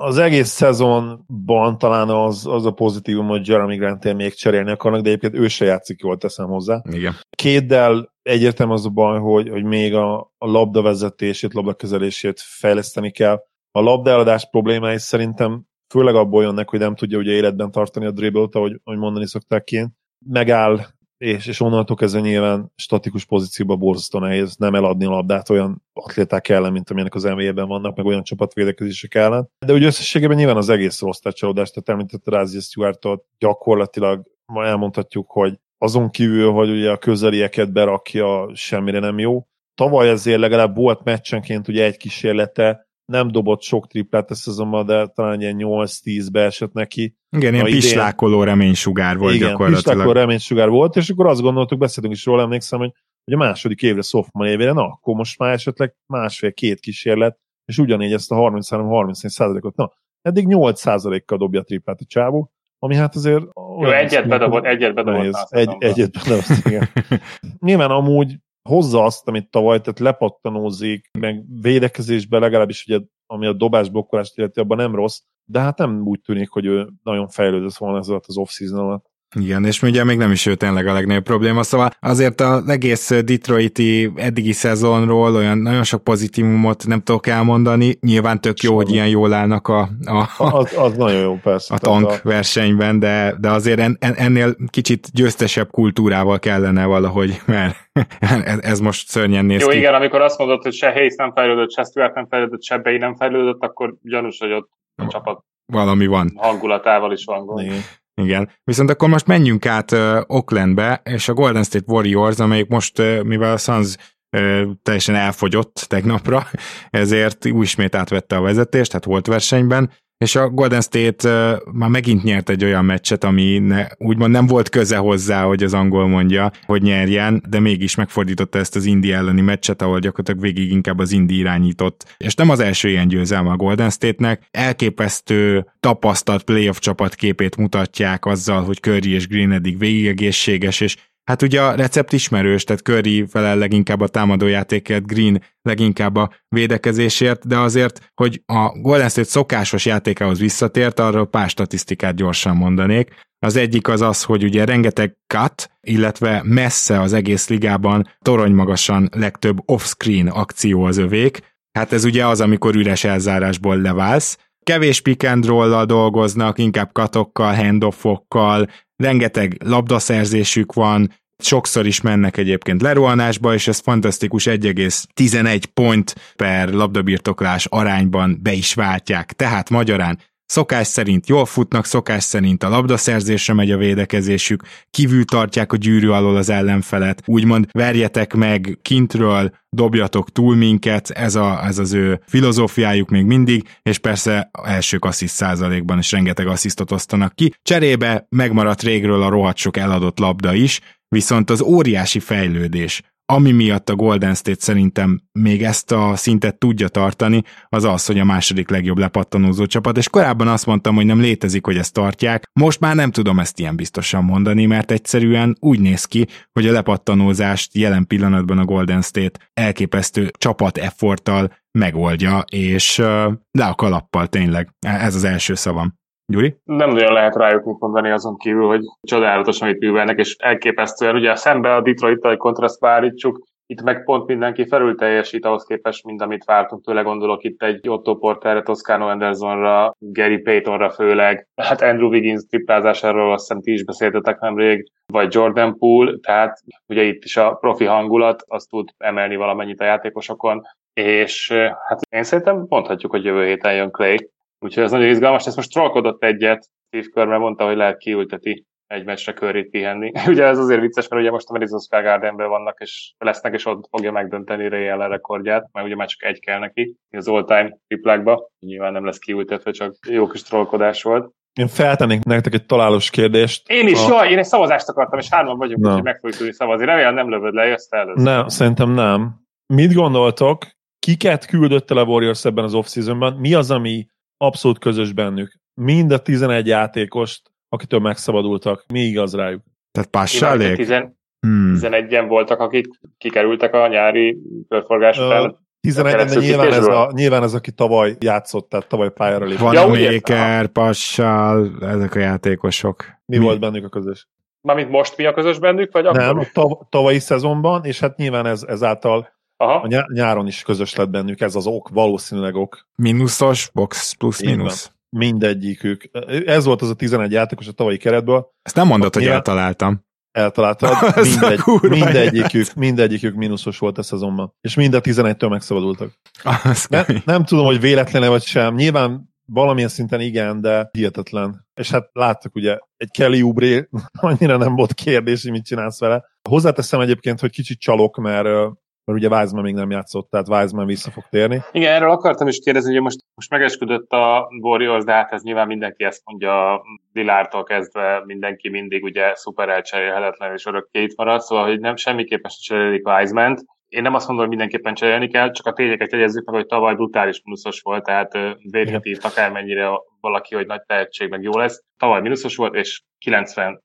Az egész szezonban talán az, az a pozitívum, hogy Jeremy grant még cserélni akarnak, de egyébként ő se játszik jól, teszem hozzá. Igen. Kéddel egyértelmű az a baj, hogy, hogy még a, a labdavezetését, labdakezelését fejleszteni kell. A labdaeladás problémái szerintem főleg abból jönnek, hogy nem tudja ugye életben tartani a dribbelt, ahogy, ahogy mondani szokták kint. Megáll, és, és onnantól kezdve nyilván statikus pozícióban borzasztó nehéz nem eladni a labdát olyan atléták ellen, mint amilyenek az nba vannak, meg olyan csapatvédekezések ellen. De úgy összességében nyilván az egész rossz csalódás, tehát említett Rázi Stuartot gyakorlatilag ma elmondhatjuk, hogy azon kívül, hogy ugye a közelieket berakja, semmire nem jó. Tavaly ezért legalább volt meccsenként ugye egy kísérlete, nem dobott sok triplát a szezonban, de talán ilyen 8-10 beesett neki. Igen, ilyen idén... pislákoló reménysugár volt Igen, gyakorlatilag. pislákoló reménysugár volt, és akkor azt gondoltuk, beszéltünk is róla, emlékszem, hogy, hogy a második évre, sophomore évére, na, akkor most már esetleg másfél-két kísérlet, és ugyanígy ezt a 33-34 százalékot, na, eddig 8 százalékkal dobja a triplát a csávó, ami hát azért... Jó, egyet bedobott, egyet bedobott. Egy, egyet bedobott, igen. Nyilván amúgy hozza azt, amit tavaly, tehát lepattanózik, meg védekezésben legalábbis ugye, ami a dobás blokkolást illeti, abban nem rossz, de hát nem úgy tűnik, hogy ő nagyon fejlődött volna ez alatt az off-season alatt. Igen, és ugye még nem is ő tényleg a legnagyobb probléma, szóval azért az egész Detroiti eddigi szezonról olyan nagyon sok pozitívumot nem tudok elmondani, nyilván tök jó, hogy ilyen jól állnak a, a, az, az nagyon jó, persze. A tank a... versenyben, de, de azért en, ennél kicsit győztesebb kultúrával kellene valahogy, mert ez most szörnyen néz jó, ki. igen, amikor azt mondod, hogy se Hayes nem fejlődött, se Stuart nem fejlődött, se Bay nem fejlődött, akkor gyanús, hogy ott a csapat valami van. Hangulatával is van gond. Igen. Igen. Viszont akkor most menjünk át uh, Oaklandbe, és a Golden State Warriors, amelyik most, uh, mivel a Suns uh, teljesen elfogyott tegnapra, ezért ismét átvette a vezetést, tehát volt versenyben, és a Golden State már megint nyert egy olyan meccset, ami ne, úgymond nem volt köze hozzá, hogy az angol mondja, hogy nyerjen, de mégis megfordította ezt az Indi elleni meccset, ahol gyakorlatilag végig inkább az Indi irányított. És nem az első ilyen győzelme a Golden State-nek, elképesztő tapasztalt playoff csapat képét mutatják azzal, hogy Curry és Green eddig végig egészséges, és Hát ugye a recept ismerős, tehát Curry felel leginkább a támadójátékért, Green leginkább a védekezésért, de azért, hogy a Golden State szokásos játékához visszatért, arról pár statisztikát gyorsan mondanék. Az egyik az az, hogy ugye rengeteg cut, illetve messze az egész ligában toronymagasan legtöbb off-screen akció az övék. Hát ez ugye az, amikor üres elzárásból leválsz. Kevés pick and dolgoznak, inkább katokkal, handoffokkal, rengeteg labdaszerzésük van, sokszor is mennek egyébként lerohanásba, és ez fantasztikus 1,11 pont per labdabirtoklás arányban be is váltják. Tehát magyarán Szokás szerint jól futnak, szokás szerint a labdaszerzésre megy a védekezésük, kívül tartják a gyűrű alól az ellenfelet, úgymond verjetek meg kintről, dobjatok túl minket, ez, a, ez az ő filozófiájuk még mindig, és persze elsők assziszt százalékban is rengeteg asszisztot osztanak ki. Cserébe megmaradt régről a rohadt sok eladott labda is, viszont az óriási fejlődés, ami miatt a Golden State szerintem még ezt a szintet tudja tartani, az az, hogy a második legjobb lepattanózó csapat, és korábban azt mondtam, hogy nem létezik, hogy ezt tartják, most már nem tudom ezt ilyen biztosan mondani, mert egyszerűen úgy néz ki, hogy a lepattanózást jelen pillanatban a Golden State elképesztő csapat efforttal megoldja, és uh, le a kalappal tényleg. Ez az első szavam. Gyuri? Nem nagyon lehet rájuk mit mondani azon kívül, hogy csodálatos, amit művelnek, és elképesztően, ugye szembe a Detroit-tal egy kontrasztba állítsuk, itt meg pont mindenki felül teljesít ahhoz képest, mint amit vártunk tőle, gondolok itt egy Otto Porterre, Toscano Andersonra, Gary Paytonra főleg, hát Andrew Wiggins triplázásáról azt hiszem ti is beszéltetek nemrég, vagy Jordan Poole, tehát ugye itt is a profi hangulat, azt tud emelni valamennyit a játékosokon, és hát én szerintem mondhatjuk, hogy jövő héten jön Clay, Úgyhogy ez nagyon izgalmas. Ezt most trollkodott egyet, Steve Kerr, mert mondta, hogy lehet kiülteti egy meccsre körét pihenni. ugye ez azért vicces, mert ugye most a Madison Square Gardenben vannak, és lesznek, és ott fogja megdönteni Ray Allen rekordját, mert ugye már csak egy kell neki, az all-time triplákba. Nyilván nem lesz kiültetve, csak jó kis trollkodás volt. Én feltennék nektek egy találós kérdést. Én is, a... jaj, én egy szavazást akartam, és hárman vagyunk, no. úgyhogy meg fogjuk tudni szavazni. Remélem nem lövöd le, jössz először. Nem, szerintem nem. Mit gondoltok, kiket küldött el a Warriors ebben az off-seasonban? Mi az, ami abszolút közös bennük. Mind a 11 játékost, akitől megszabadultak, mi igaz rájuk? Tehát pássálék? Tizen... hmm. 11-en voltak, akik kikerültek a nyári körforgás után. 11 de nyilván ez, a, nyilván ez, aki tavaly játszott, tehát tavaly pályára lépett. Van ja, Maker, Passal, ezek a játékosok. Mi, mi volt bennük a közös? Mármint most mi a közös bennük, vagy akkor? Nem, a tav- tavalyi szezonban, és hát nyilván ez, ezáltal Aha. a ny- nyáron is közös lett bennük, ez az ok, valószínűleg ok. Minuszos, box plusz minusz. Mindegyikük. Ez volt az a 11 játékos a tavalyi keretből. Ezt nem mondod, hogy eltaláltam eltaláltad, mindegy, mindegyikük, mindegyikük mínuszos volt a szezonban. És mind a 11-től megszabadultak. Ne, nem tudom, hogy véletlenül vagy sem. Nyilván valamilyen szinten igen, de hihetetlen. És hát láttak ugye, egy Kelly Ubré annyira nem volt kérdés, hogy mit csinálsz vele. Hozzáteszem egyébként, hogy kicsit csalok, mert mert ugye Wiseman még nem játszott, tehát Wiseman vissza fog térni. Igen, erről akartam is kérdezni, hogy most, most megesküdött a Warriors, de hát ez nyilván mindenki ezt mondja, Dilártól kezdve mindenki mindig ugye szuper elcserélhetetlen és örökké itt marad, szóval hogy nem semmiképpen sem cserélik wiseman Én nem azt mondom, hogy mindenképpen cserélni kell, csak a tényeket jegyezzük meg, hogy tavaly brutális mínuszos volt, tehát védhet akármennyire valaki, hogy nagy tehetség meg jó lesz. Tavaly mínuszos volt, és 95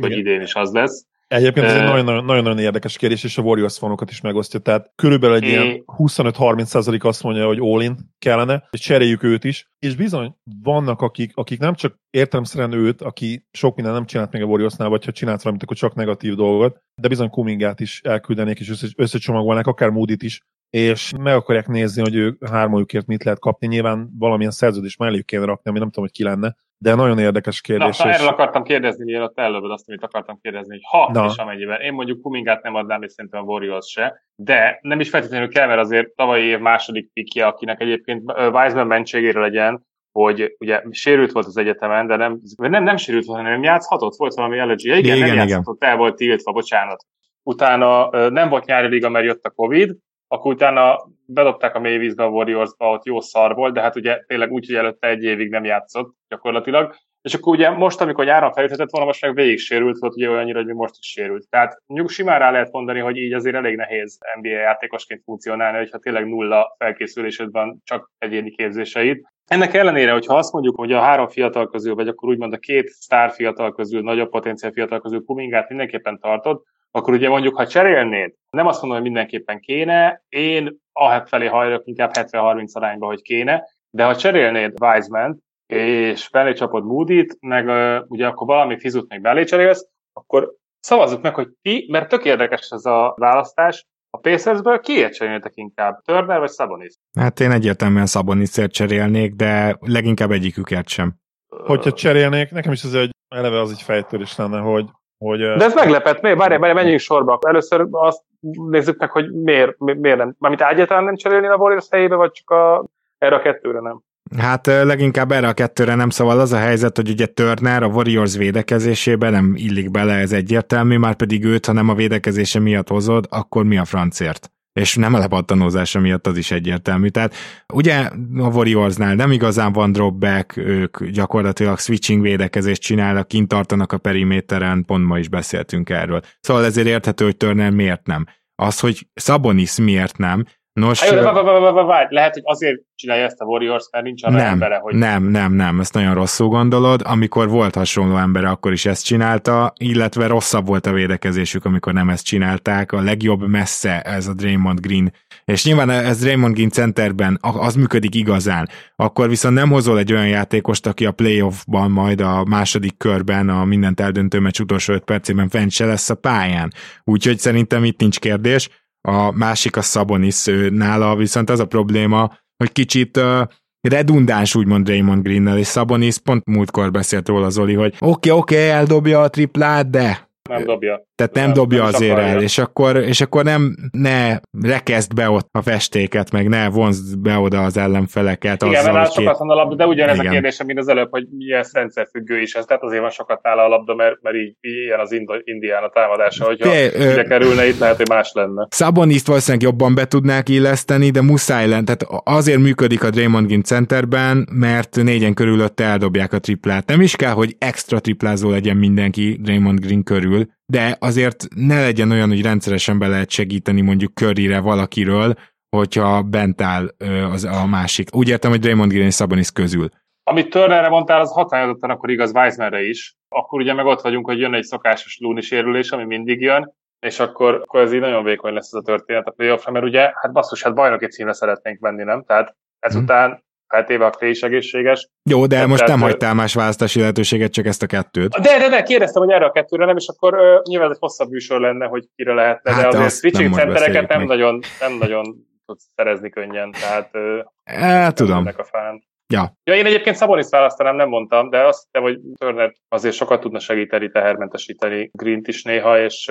hogy idén is az lesz. Egyébként ez egy nagyon-nagyon érdekes kérdés, és a Warriors fanokat is megosztja. Tehát körülbelül egy é. ilyen 25-30% azt mondja, hogy all-in kellene, és cseréljük őt is. És bizony vannak, akik, akik nem csak értelemszerűen őt, aki sok minden nem csinált még a Warriorsnál, vagy ha csinált valamit, akkor csak negatív dolgot, de bizony Kumingát is elküldenék, és össze, összecsomagolnák, akár Moody-t is, és meg akarják nézni, hogy ők hármójukért mit lehet kapni. Nyilván valamilyen szerződés mellé kéne rakni, ami nem tudom, hogy ki lenne, de nagyon érdekes kérdés. Na, és... erről akartam kérdezni, mielőtt előbb azt, amit akartam kérdezni, hogy ha Na. és amennyiben. Én mondjuk Kumingát nem adnám, és szerintem a Warriors se, de nem is feltétlenül kell, mert azért tavalyi év második pikje, akinek egyébként Wiseman mentségére legyen, hogy ugye sérült volt az egyetemen, de nem, nem, nem sérült volt, hanem játszhatott, volt valami allergy. Igen, igen, nem igen. játszhatott, el volt tiltva, bocsánat. Utána nem volt nyári liga, mert jött a Covid, akkor utána bedobták a mélyvízbe a Warriors-ba, ott jó szar volt, de hát ugye tényleg úgy, hogy előtte egy évig nem játszott gyakorlatilag. És akkor ugye most, amikor nyáron felüthetett volna, most meg végig sérült volt, ugye olyannyira, hogy most is sérült. Tehát nyug simán rá lehet mondani, hogy így azért elég nehéz NBA játékosként funkcionálni, hogyha tényleg nulla felkészülésed van, csak egyéni képzéseid. Ennek ellenére, hogyha azt mondjuk, hogy a három fiatal közül, vagy akkor úgymond a két sztár fiatal közül, nagyobb potenciál fiatal közül Kumingát mindenképpen tartod, akkor ugye mondjuk, ha cserélnéd, nem azt mondom, hogy mindenképpen kéne, én ahelyett felé hajlok inkább 70-30 arányba, hogy kéne, de ha cserélnéd Wiseman és belé csapod Moody-t, meg uh, ugye akkor valami fizut még belé cserélsz, akkor szavazzuk meg, hogy ti, mert tök érdekes ez a választás, a Pacersből kiért cserélnétek inkább? Turner vagy Sabonis? Hát én egyértelműen Sabonisért cserélnék, de leginkább egyiküket sem. Hogyha cserélnék, nekem is az egy eleve az egy fejtörés lenne, hogy hogy, De ez meglepett, miért? Várj, várj, menjünk sorba. Először azt nézzük meg, hogy miért, miért nem. Mármint egyáltalán nem cserélni a Warriors helyébe, vagy csak a, erre a kettőre nem? Hát leginkább erre a kettőre nem szóval az a helyzet, hogy ugye Turner a Warriors védekezésébe nem illik bele, ez egyértelmű, már pedig őt, ha nem a védekezése miatt hozod, akkor mi a francért? És nem a lepattanózása miatt az is egyértelmű. Tehát ugye a Warriorsnál nem igazán van dropback, ők gyakorlatilag switching védekezést csinálnak, kint tartanak a periméteren, pont ma is beszéltünk erről. Szóval ezért érthető, hogy Turner miért nem. Az, hogy Sabonis miért nem, Nos, Há, jó, de várj, lehet, hogy azért csinálja ezt a Warriors, mert nincs arra nem, embere, hogy... Nem, nem, nem, ezt nagyon rosszul gondolod. Amikor volt hasonló embere, akkor is ezt csinálta, illetve rosszabb volt a védekezésük, amikor nem ezt csinálták. A legjobb messze ez a Draymond Green. És nyilván ez Draymond Green centerben az működik igazán. Akkor viszont nem hozol egy olyan játékost, aki a playoffban majd a második körben a mindent eldöntő meccs utolsó öt percében fent se lesz a pályán. Úgyhogy szerintem itt nincs kérdés a másik a Szabonis nála, viszont az a probléma, hogy kicsit uh, redundáns úgymond Raymond Greennel, és Szabonis pont múltkor beszélt róla Zoli, hogy oké, okay, oké, okay, eldobja a triplát, de nem dobja. Tehát nem, nem dobja nem azért el, és akkor, és akkor nem ne rekezd be ott a festéket, meg ne vonzd be oda az ellenfeleket. Igen, azzal, mert sokat van a labda, de ugyanez Igen. a kérdésem, mint az előbb, hogy milyen rendszerfüggő is ez, tehát azért van sokat nála a labda, mert, mert így ilyen az indián a támadása, hogyha Té, ide kerülne, itt lehet, hogy más lenne. Szaboniszt valószínűleg jobban be tudnák illeszteni, de muszáj lenne, tehát azért működik a Draymond Green centerben, mert négyen körülötte eldobják a triplát. Nem is kell, hogy extra triplázó legyen mindenki Draymond Green körül, de azért ne legyen olyan, hogy rendszeresen be lehet segíteni mondjuk körire valakiről, hogyha bent áll az a másik. Úgy értem, hogy Draymond Green és Sabonis közül. Amit Turnerre mondtál, az határozottan akkor igaz Weissmanre is. Akkor ugye meg ott vagyunk, hogy jön egy szokásos lúni sérülés, ami mindig jön, és akkor, akkor ez így nagyon vékony lesz ez a történet a playoffra, mert ugye, hát basszus, hát bajnoki címre szeretnénk menni, nem? Tehát ezután feltéve a Clay is egészséges. Jó, de most nem hagytál más választási lehetőséget, csak ezt a kettőt. De, de, de, kérdeztem, hogy erre a kettőre nem, és akkor uh, nyilván egy hosszabb műsor lenne, hogy kire lehetne, hát de azért switching centereket nem nagyon, nem nagyon tudsz szerezni könnyen, tehát uh, tudom. A fán. Ja. ja, én egyébként Szabonis választanám, nem mondtam, de azt hiszem, hogy Turner azért sokat tudna segíteni, tehermentesíteni Green-t is néha, és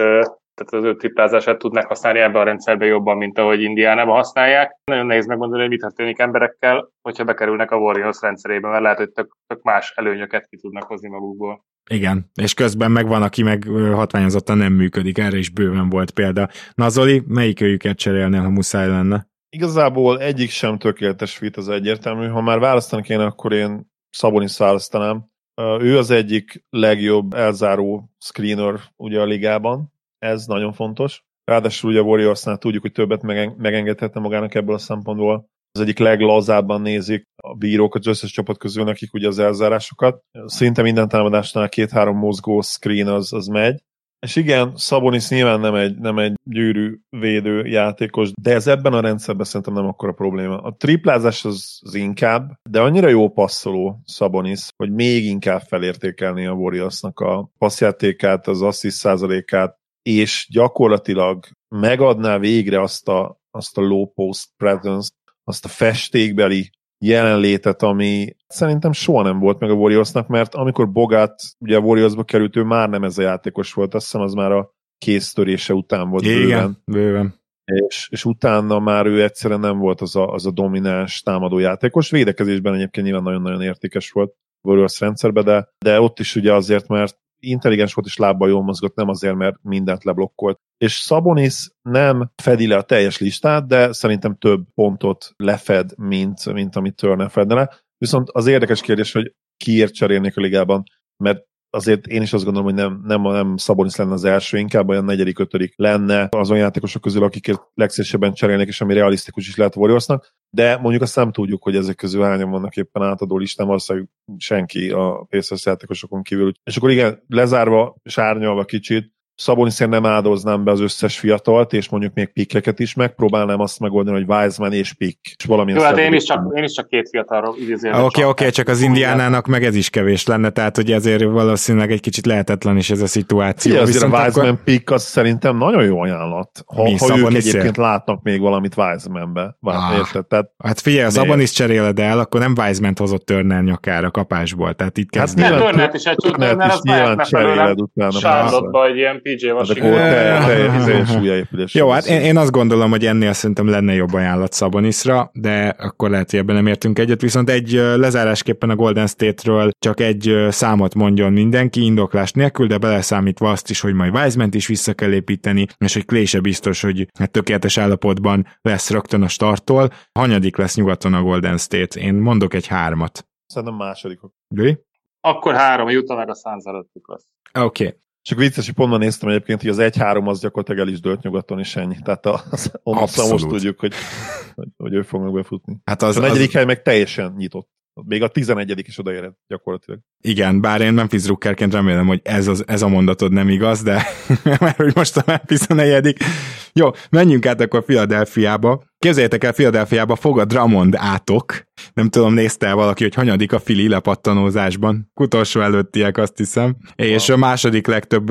tehát az ő triplázását tudnak használni ebbe a rendszerbe jobban, mint ahogy Indiánában használják. Nagyon nehéz megmondani, hogy mit történik emberekkel, hogyha bekerülnek a Warriors rendszerébe, mert lehet, hogy tök, tök más előnyöket ki tudnak hozni magukból. Igen, és közben meg van, aki meg hatványozottan nem működik, erre is bőven volt példa. Na Zoli, melyik őjüket cserélnél, ha muszáj lenne? Igazából egyik sem tökéletes fit, az egyértelmű. Ha már választani kéne, akkor én Szabonis választanám. Ő az egyik legjobb elzáró screener ugye a ligában, ez nagyon fontos. Ráadásul ugye a Warriorsnál tudjuk, hogy többet megengedhetne magának ebből a szempontból. Az egyik leglazábban nézik a bírók az összes csapat közül nekik ugye az elzárásokat. Szinte minden támadásnál két-három mozgó screen az, az megy. És igen, Szabonis nyilván nem egy, nem egy gyűrű védő játékos, de ez ebben a rendszerben szerintem nem akkora probléma. A triplázás az, az inkább, de annyira jó passzoló Szabonis, hogy még inkább felértékelni a Warriorsnak a passzjátékát, az asszist százalékát, és gyakorlatilag megadná végre azt a, azt a low post presence, azt a festékbeli jelenlétet, ami szerintem soha nem volt meg a Warriorsnak, mert amikor Bogát ugye a Warriorsba került, ő már nem ez a játékos volt, azt hiszem az már a kéztörése után volt Igen, bőven. bőven. És, és utána már ő egyszerűen nem volt az a, az a domináns támadó játékos. Védekezésben egyébként nyilván nagyon-nagyon értékes volt Warriors rendszerbe, de, de ott is ugye azért, mert intelligens volt és lábbal jól mozgott, nem azért, mert mindent leblokkolt. És Sabonis nem fedi le a teljes listát, de szerintem több pontot lefed, mint, mint amit Turner fedne le. Viszont az érdekes kérdés, hogy kiért cserélnék a ligában, mert azért én is azt gondolom, hogy nem, nem, nem Szabonis lenne az első, inkább olyan negyedik, ötödik lenne azon játékosok közül, akikért legszívesebben cserélnek, és ami realisztikus is lehet Warriorsnak, de mondjuk azt nem tudjuk, hogy ezek közül hányan vannak éppen átadó listán, valószínűleg senki a Pacers játékosokon kívül. És akkor igen, lezárva, sárnyalva kicsit, Szaboniszer nem áldoznám be az összes fiatalt, és mondjuk még pikkeket is, megpróbálnám azt megoldani, hogy Wiseman és pick. És valamilyen Jó, hát én is, csak, én is csak két fiatalról idézően. Oké, okay, oké, okay, csak az indiánának meg ez is kevés lenne, tehát hogy ezért valószínűleg egy kicsit lehetetlen is ez a szituáció. Igen, azért a Wiseman akkor... pick az szerintem nagyon jó ajánlat. Ha, Mi, ha ők egyébként látnak még valamit Wisemanbe. Ah, érted? Tehát, hát figyelj, az abban is cseréled el, akkor nem Wiseman hozott Turner nyakára kapásból. Tehát itt hát kezd... Hát Turner is egy Turner is nyilván cseréled utána. Charlotte-ba egy ilyen PJ Washington. Jó, hát én, én azt gondolom, hogy ennél szerintem lenne jobb ajánlat Szabonisra, de akkor lehet, hogy ebben nem értünk egyet, viszont egy lezárásképpen a Golden State-ről csak egy számot mondjon mindenki, indoklás nélkül, de beleszámítva azt is, hogy majd wiseman is vissza kell építeni, és hogy Clay se biztos, hogy hát tökéletes állapotban lesz rögtön a starttól. Hanyadik lesz nyugaton a Golden State? Én mondok egy hármat. Szerintem másodikok. Gői? Akkor három, a meg a Suns előttük lesz. Oké. Okay. Csak vicces, hogy pontban néztem egyébként, hogy az 1-3 az gyakorlatilag el is dőlt nyugaton is ennyi. Tehát az, az most tudjuk, hogy, hogy, hogy ők fognak befutni. Hát az, a negyedik az... hely meg teljesen nyitott. Még a 11 is odaéred gyakorlatilag. Igen, bár én Memphis Druckerként remélem, hogy ez, az, ez a mondatod nem igaz, de mert hogy most a Memphis a negyedik. Jó, menjünk át akkor Filadelfiába. Képzeljétek el, Filadelfiába fog a Dramond átok. Nem tudom, nézte el valaki, hogy hanyadik a Fili lepattanózásban. Utolsó előttiek, azt hiszem. Wow. És a második legtöbb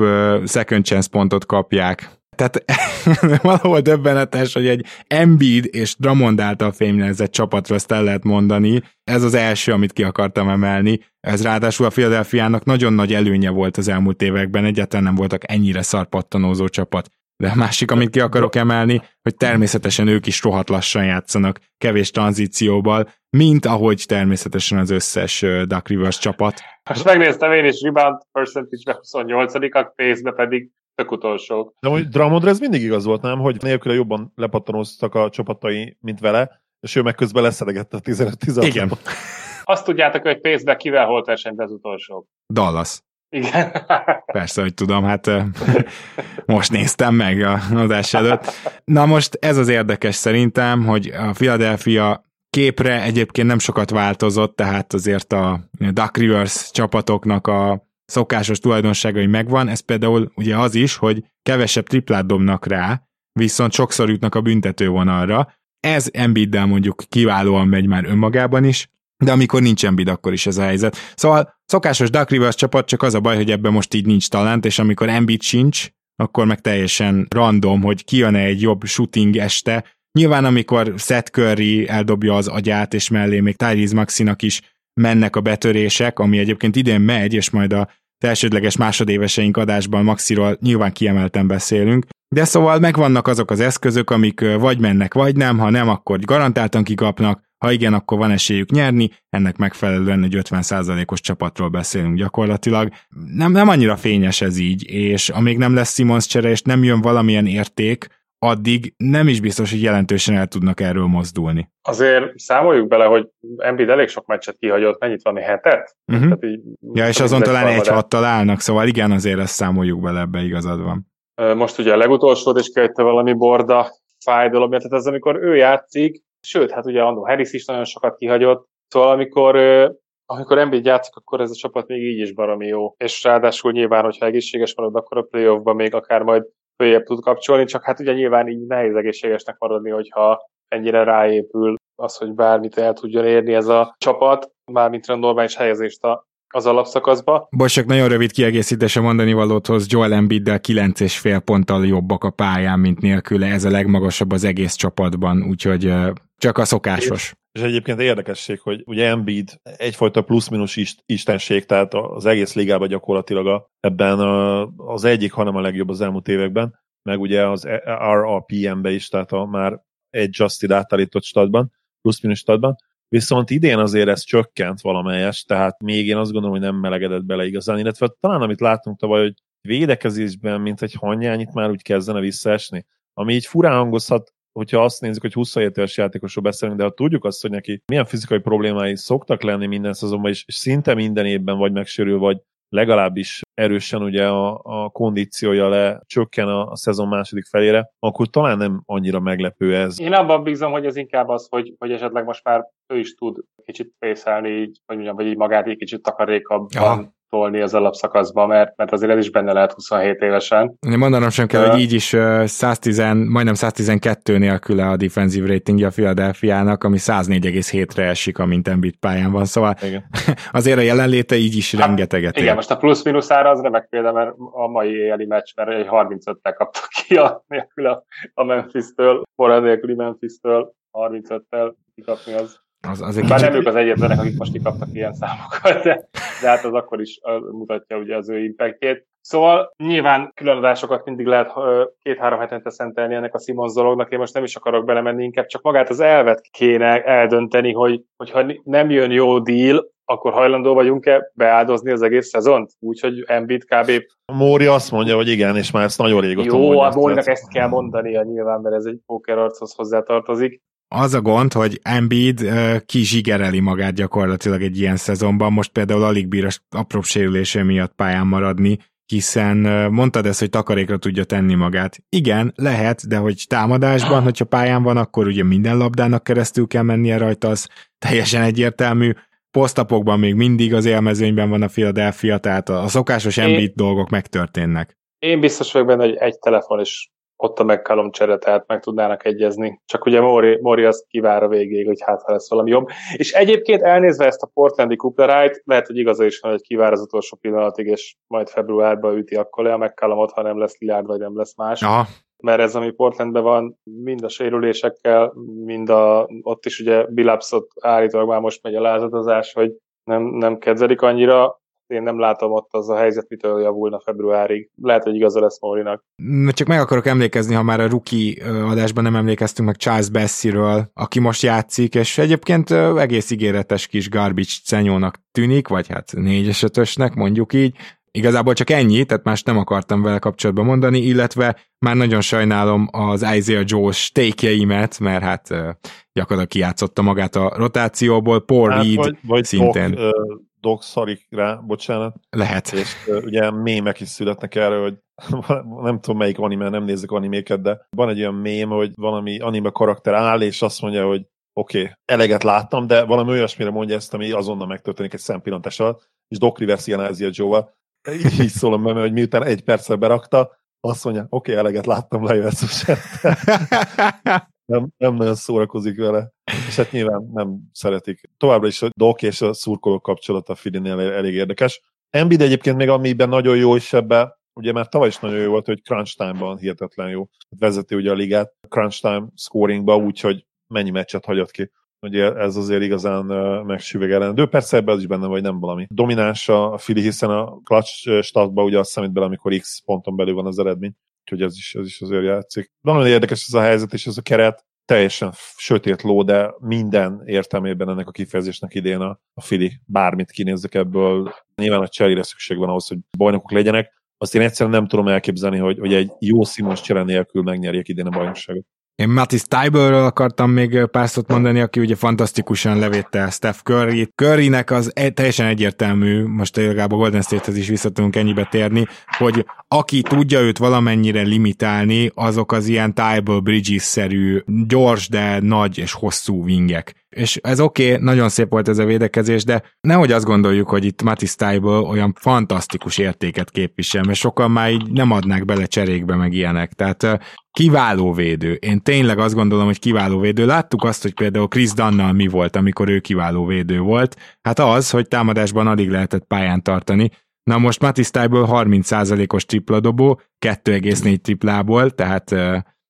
second chance pontot kapják. Tehát valahol döbbenetes, hogy egy Embiid és Dramond által fémjelzett csapatra ezt el lehet mondani. Ez az első, amit ki akartam emelni. Ez ráadásul a Philadelphia-nak nagyon nagy előnye volt az elmúlt években, egyáltalán nem voltak ennyire szarpattanózó csapat. De a másik, amit ki akarok emelni, hogy természetesen ők is rohadt lassan játszanak, kevés tranzícióval, mint ahogy természetesen az összes Duck Rivers csapat. Most megnéztem én is, rebound percentage 28-ak, pace pedig tök utolsók. De hogy Dramondra ez mindig igaz volt, nem? Hogy nélküle jobban lepattanoztak a csapatai, mint vele, és ő meg közben leszedegette a 15-16. Igen. Azt tudjátok, hogy pénzbe kivel volt versenyben az utolsó? Dallas. Igen. Persze, hogy tudom, hát most néztem meg a adás előtt. Na most ez az érdekes szerintem, hogy a Philadelphia képre egyébként nem sokat változott, tehát azért a Duck Rivers csapatoknak a szokásos tulajdonságai megvan, ez például ugye az is, hogy kevesebb triplát dobnak rá, viszont sokszor jutnak a büntetővonalra. Ez Embiiddel mondjuk kiválóan megy már önmagában is, de amikor nincs Embiid, akkor is ez a helyzet. Szóval szokásos Duck Rivers csapat, csak az a baj, hogy ebben most így nincs talent, és amikor Embiid sincs, akkor meg teljesen random, hogy kijön egy jobb shooting este. Nyilván amikor Seth Curry eldobja az agyát, és mellé még Tyrese Maxinak is mennek a betörések, ami egyébként idén megy, és majd a elsődleges másodéveseink adásban Maxiról nyilván kiemelten beszélünk, de szóval megvannak azok az eszközök, amik vagy mennek, vagy nem, ha nem, akkor garantáltan kikapnak, ha igen, akkor van esélyük nyerni, ennek megfelelően egy 50%-os csapatról beszélünk gyakorlatilag. Nem, nem annyira fényes ez így, és amíg nem lesz Simons csere, és nem jön valamilyen érték, addig nem is biztos, hogy jelentősen el tudnak erről mozdulni. Azért számoljuk bele, hogy Embiid elég sok meccset kihagyott, mennyit van, hetet? Uh-huh. Tehát így, ja, és azon talán egy hattal állnak, szóval igen, azért ezt számoljuk bele, ebbe igazad van. Most ugye a legutolsó is kellett valami borda fájdalom, tehát ez amikor ő játszik, sőt, hát ugye Andó Harris is nagyon sokat kihagyott, szóval amikor amikor Embiid játszik, akkor ez a csapat még így is baromi jó. És ráadásul nyilván, hogyha egészséges marad, akkor a playoffban még akár majd följebb tud kapcsolni, csak hát ugye nyilván így nehéz egészségesnek maradni, hogyha ennyire ráépül az, hogy bármit el tudjon érni ez a csapat, mármint a normális helyezést a az alapszakaszba. Bocs, csak nagyon rövid kiegészítése mondani valóthoz, Joel Embiiddel 9,5 ponttal jobbak a pályán, mint nélküle, ez a legmagasabb az egész csapatban, úgyhogy csak a szokásos. És egyébként érdekesség, hogy ugye Embiid egyfajta plusz-minusz istenség, tehát az egész ligában gyakorlatilag a, ebben a, az egyik, hanem a legjobb az elmúlt években, meg ugye az RRPM-be is, tehát a már egy Justed átállított statban, plusz-minusz statban, Viszont idén azért ez csökkent valamelyes, tehát még én azt gondolom, hogy nem melegedett bele igazán, illetve talán amit láttunk tavaly, hogy védekezésben, mint egy hanyány, itt már úgy kezdene visszaesni. Ami így furán hangozhat, hogyha azt nézzük, hogy 27 éves játékosról beszélünk, de ha tudjuk azt, hogy neki milyen fizikai problémái szoktak lenni minden szezonban, és szinte minden évben vagy megsérül, vagy legalábbis erősen ugye a, a kondíciója le csökken a, a szezon második felére, akkor talán nem annyira meglepő ez. Én abban bízom, hogy ez inkább az, hogy, hogy esetleg most már ő is tud kicsit fészelni, így, vagy mondjam, vagy így magát egy kicsit takarékabban tolni az alapszakaszba, mert, mert azért ez is benne lehet 27 évesen. Én mondanom sem kell, hogy így is 110, majdnem 112 nélküle a defensive ratingja a Philadelphia-nak, ami 104,7-re esik, amint Embiid pályán van, szóval igen. azért a jelenléte így is hát, rengeteget Igen, ér. most a plusz-minusz ára az remek példa, mert a mai éjjeli meccs, mert egy 35-tel kaptak ki a, nélkül a, a Memphis-től, Morán nélküli Memphis-től 35-tel kikapni az az, az egy Bár kicsit... nem ők az egyetlenek, akik most kaptak ilyen számokat, de, de hát az akkor is mutatja ugye az ő impactjét. Szóval nyilván különadásokat mindig lehet két-három hetente szentelni ennek a Simons dolognak, én most nem is akarok belemenni, inkább csak magát az elvet kéne eldönteni, hogy hogyha nem jön jó deal, akkor hajlandó vagyunk-e beáldozni az egész szezont? Úgyhogy Embiid kb. Móri azt mondja, hogy igen, és már ezt nagyon régóta Jó, mondja. A Mórinak ezt kell mondania nyilván, mert ez egy archoz hozzátartozik az a gond, hogy Embiid uh, kizsigereli magát gyakorlatilag egy ilyen szezonban, most például alig bír a apróbb sérülése miatt pályán maradni, hiszen uh, mondtad ezt, hogy takarékra tudja tenni magát. Igen, lehet, de hogy támadásban, hogyha pályán van, akkor ugye minden labdának keresztül kell mennie rajta, az teljesen egyértelmű. Posztapokban még mindig az élmezőnyben van a Philadelphia, tehát a szokásos Embiid dolgok megtörténnek. Én biztos vagyok benne, hogy egy telefon is ott a McCallum csere, tehát meg tudnának egyezni. Csak ugye Mori, Mori azt kivár a végéig, hogy hát ha lesz valami jobb. És egyébként elnézve ezt a Portlandi kuplerájt, lehet, hogy igaza is van, hogy kivár az utolsó pillanatig, és majd februárban üti akkor le a McCallumot, ha nem lesz Lillard, vagy nem lesz más. Aha. Mert ez, ami Portlandben van, mind a sérülésekkel, mind a, ott is ugye Bilapsot állítólag már most megy a lázadozás, hogy nem, nem kedvelik annyira, én nem látom ott az a helyzet, mitől javulna februárig. Lehet, hogy igaza lesz Mórinak. Csak meg akarok emlékezni, ha már a rookie adásban nem emlékeztünk meg Charles Bessiről, aki most játszik, és egyébként egész ígéretes kis garbage cenyónak tűnik, vagy hát négyes ötösnek, mondjuk így. Igazából csak ennyi, tehát más nem akartam vele kapcsolatban mondani, illetve már nagyon sajnálom az Isaiah Joe stékjeimet, mert hát gyakorlatilag kijátszotta magát a rotációból, Paul hát, Reed vagy, vagy szintén. Dok, dog szarik rá, bocsánat. Lehet. És uh, ugye mémek is születnek erről, hogy nem tudom melyik anime, nem nézek animéket, de van egy olyan mém, hogy valami anime karakter áll, és azt mondja, hogy oké, okay, eleget láttam, de valami olyasmire mondja ezt, ami azonnal megtörténik egy szempillantás alatt, és Doc Rivers ilyen Ázia Joe-val. így, így szólom be, hogy miután egy perccel berakta, azt mondja, oké, okay, eleget láttam, lejöhetsz nem, nem nagyon szórakozik vele, és hát nyilván nem szeretik. Továbbra is a Doc és a szurkolók kapcsolata a Filinél elég érdekes. Embiid egyébként még amiben nagyon jó, és ebbe ugye már tavaly is nagyon jó volt, hogy crunch time-ban hihetetlen jó. Vezeti ugye a ligát crunch time scoringba, úgyhogy mennyi meccset hagyott ki. Ugye ez azért igazán megsüvegelendő. Persze ebben az is benne vagy nem valami domináns a Fili, hiszen a clutch statban ugye azt számít bele, amikor X ponton belül van az eredmény. Úgyhogy ez is, ez is azért játszik. Nagyon érdekes ez a helyzet, és ez a keret teljesen sötét ló, de minden értelmében ennek a kifejezésnek idén a, a Fili. Bármit kinézzek ebből, nyilván a cserére szükség van ahhoz, hogy bajnokok legyenek. Azt én egyszerűen nem tudom elképzelni, hogy, hogy egy jó Simons csere nélkül megnyerjék idén a bajnokságot. Én Mattis Tyberről akartam még pár szót mondani, aki ugye fantasztikusan levétte Steph Curry. Currynek az egy, teljesen egyértelmű, most a Golden State-hez is vissza ennyibe térni, hogy aki tudja őt valamennyire limitálni, azok az ilyen Tybal Bridges-szerű, gyors, de nagy és hosszú wingek és ez oké, okay, nagyon szép volt ez a védekezés, de nehogy azt gondoljuk, hogy itt Tybal olyan fantasztikus értéket képvisel, mert sokan már így nem adnák bele cserékbe meg ilyenek. Tehát kiváló védő. Én tényleg azt gondolom, hogy kiváló védő. Láttuk azt, hogy például Chris Dunnal mi volt, amikor ő kiváló védő volt. Hát az, hogy támadásban alig lehetett pályán tartani. Na most Tybal 30%-os tripladobó, 2,4 triplából, tehát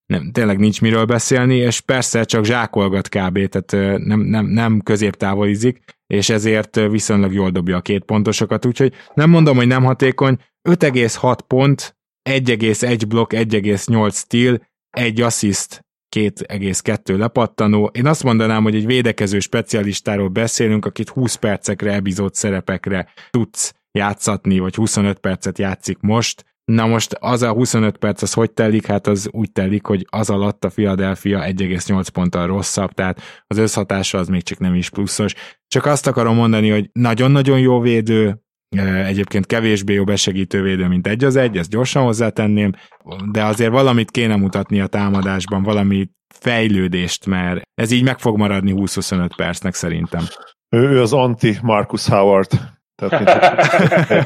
nem, tényleg nincs miről beszélni, és persze csak zsákolgat kb, tehát nem, nem, nem középtávolizik, és ezért viszonylag jól dobja a két pontosokat, úgyhogy nem mondom, hogy nem hatékony, 5,6 pont, 1,1 blokk, 1,8 stíl, egy assziszt, 2,2 lepattanó. Én azt mondanám, hogy egy védekező specialistáról beszélünk, akit 20 percekre epizód szerepekre tudsz játszatni, vagy 25 percet játszik most, Na most az a 25 perc, az hogy telik? Hát az úgy telik, hogy az alatt a Philadelphia 1,8 ponttal rosszabb, tehát az összhatása az még csak nem is pluszos. Csak azt akarom mondani, hogy nagyon-nagyon jó védő, e, egyébként kevésbé jó besegítő védő, mint egy az egy, ezt gyorsan hozzátenném, de azért valamit kéne mutatni a támadásban, valami fejlődést, mert ez így meg fog maradni 20-25 percnek szerintem. Ő, ő az anti Marcus Howard. Tehát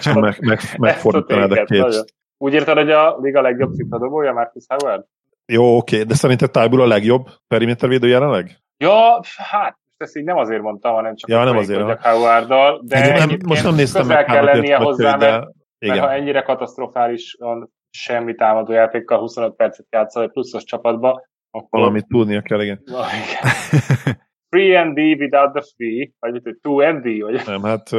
mint, meg, meg, megfordítanád a két, úgy érted, hogy a liga legjobb cipradobója Marcus Howard? Jó, oké, de szerinted Tájból a legjobb perimétervédő jelenleg? Ja, hát ezt így nem azért mondtam, hanem csak ja, nem azért, hogy Howarddal, de hát nem, most nem néztem meg kell lennie hozzá, de, mert, mert ha ennyire katasztrofálisan semmi támadó játékkal 25 percet játszol egy pluszos csapatba, akkor... Valamit tudnia kell, igen. Free and D without the free, vagy mit, two and D, vagy... Nem, hát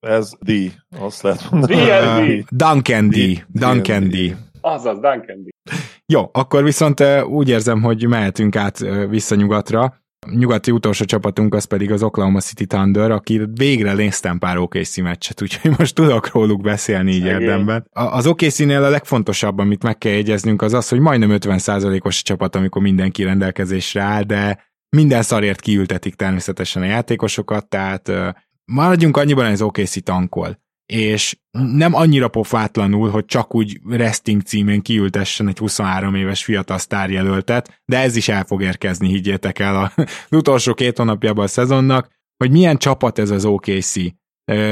ez D, azt lehet mondani. D and D. Duncan D. Duncan D. Azaz, Duncan D. Jó, akkor viszont úgy érzem, hogy mehetünk át visszanyugatra. Nyugati utolsó csapatunk az pedig az Oklahoma City Thunder, aki végre néztem pár OKC meccset, úgyhogy most tudok róluk beszélni így érdemben. Az OKC-nél a legfontosabb, amit meg kell jegyeznünk, az az, hogy majdnem 50%-os a csapat, amikor mindenki rendelkezésre áll, de minden szarért kiültetik természetesen a játékosokat, tehát maradjunk annyiban, hogy az OKC tankol és nem annyira pofátlanul, hogy csak úgy resting címén kiültessen egy 23 éves fiatal sztárjelöltet, de ez is el fog érkezni, higgyétek el az utolsó két hónapjában a szezonnak, hogy milyen csapat ez az OKC.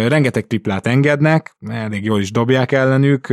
Rengeteg triplát engednek, elég jól is dobják ellenük,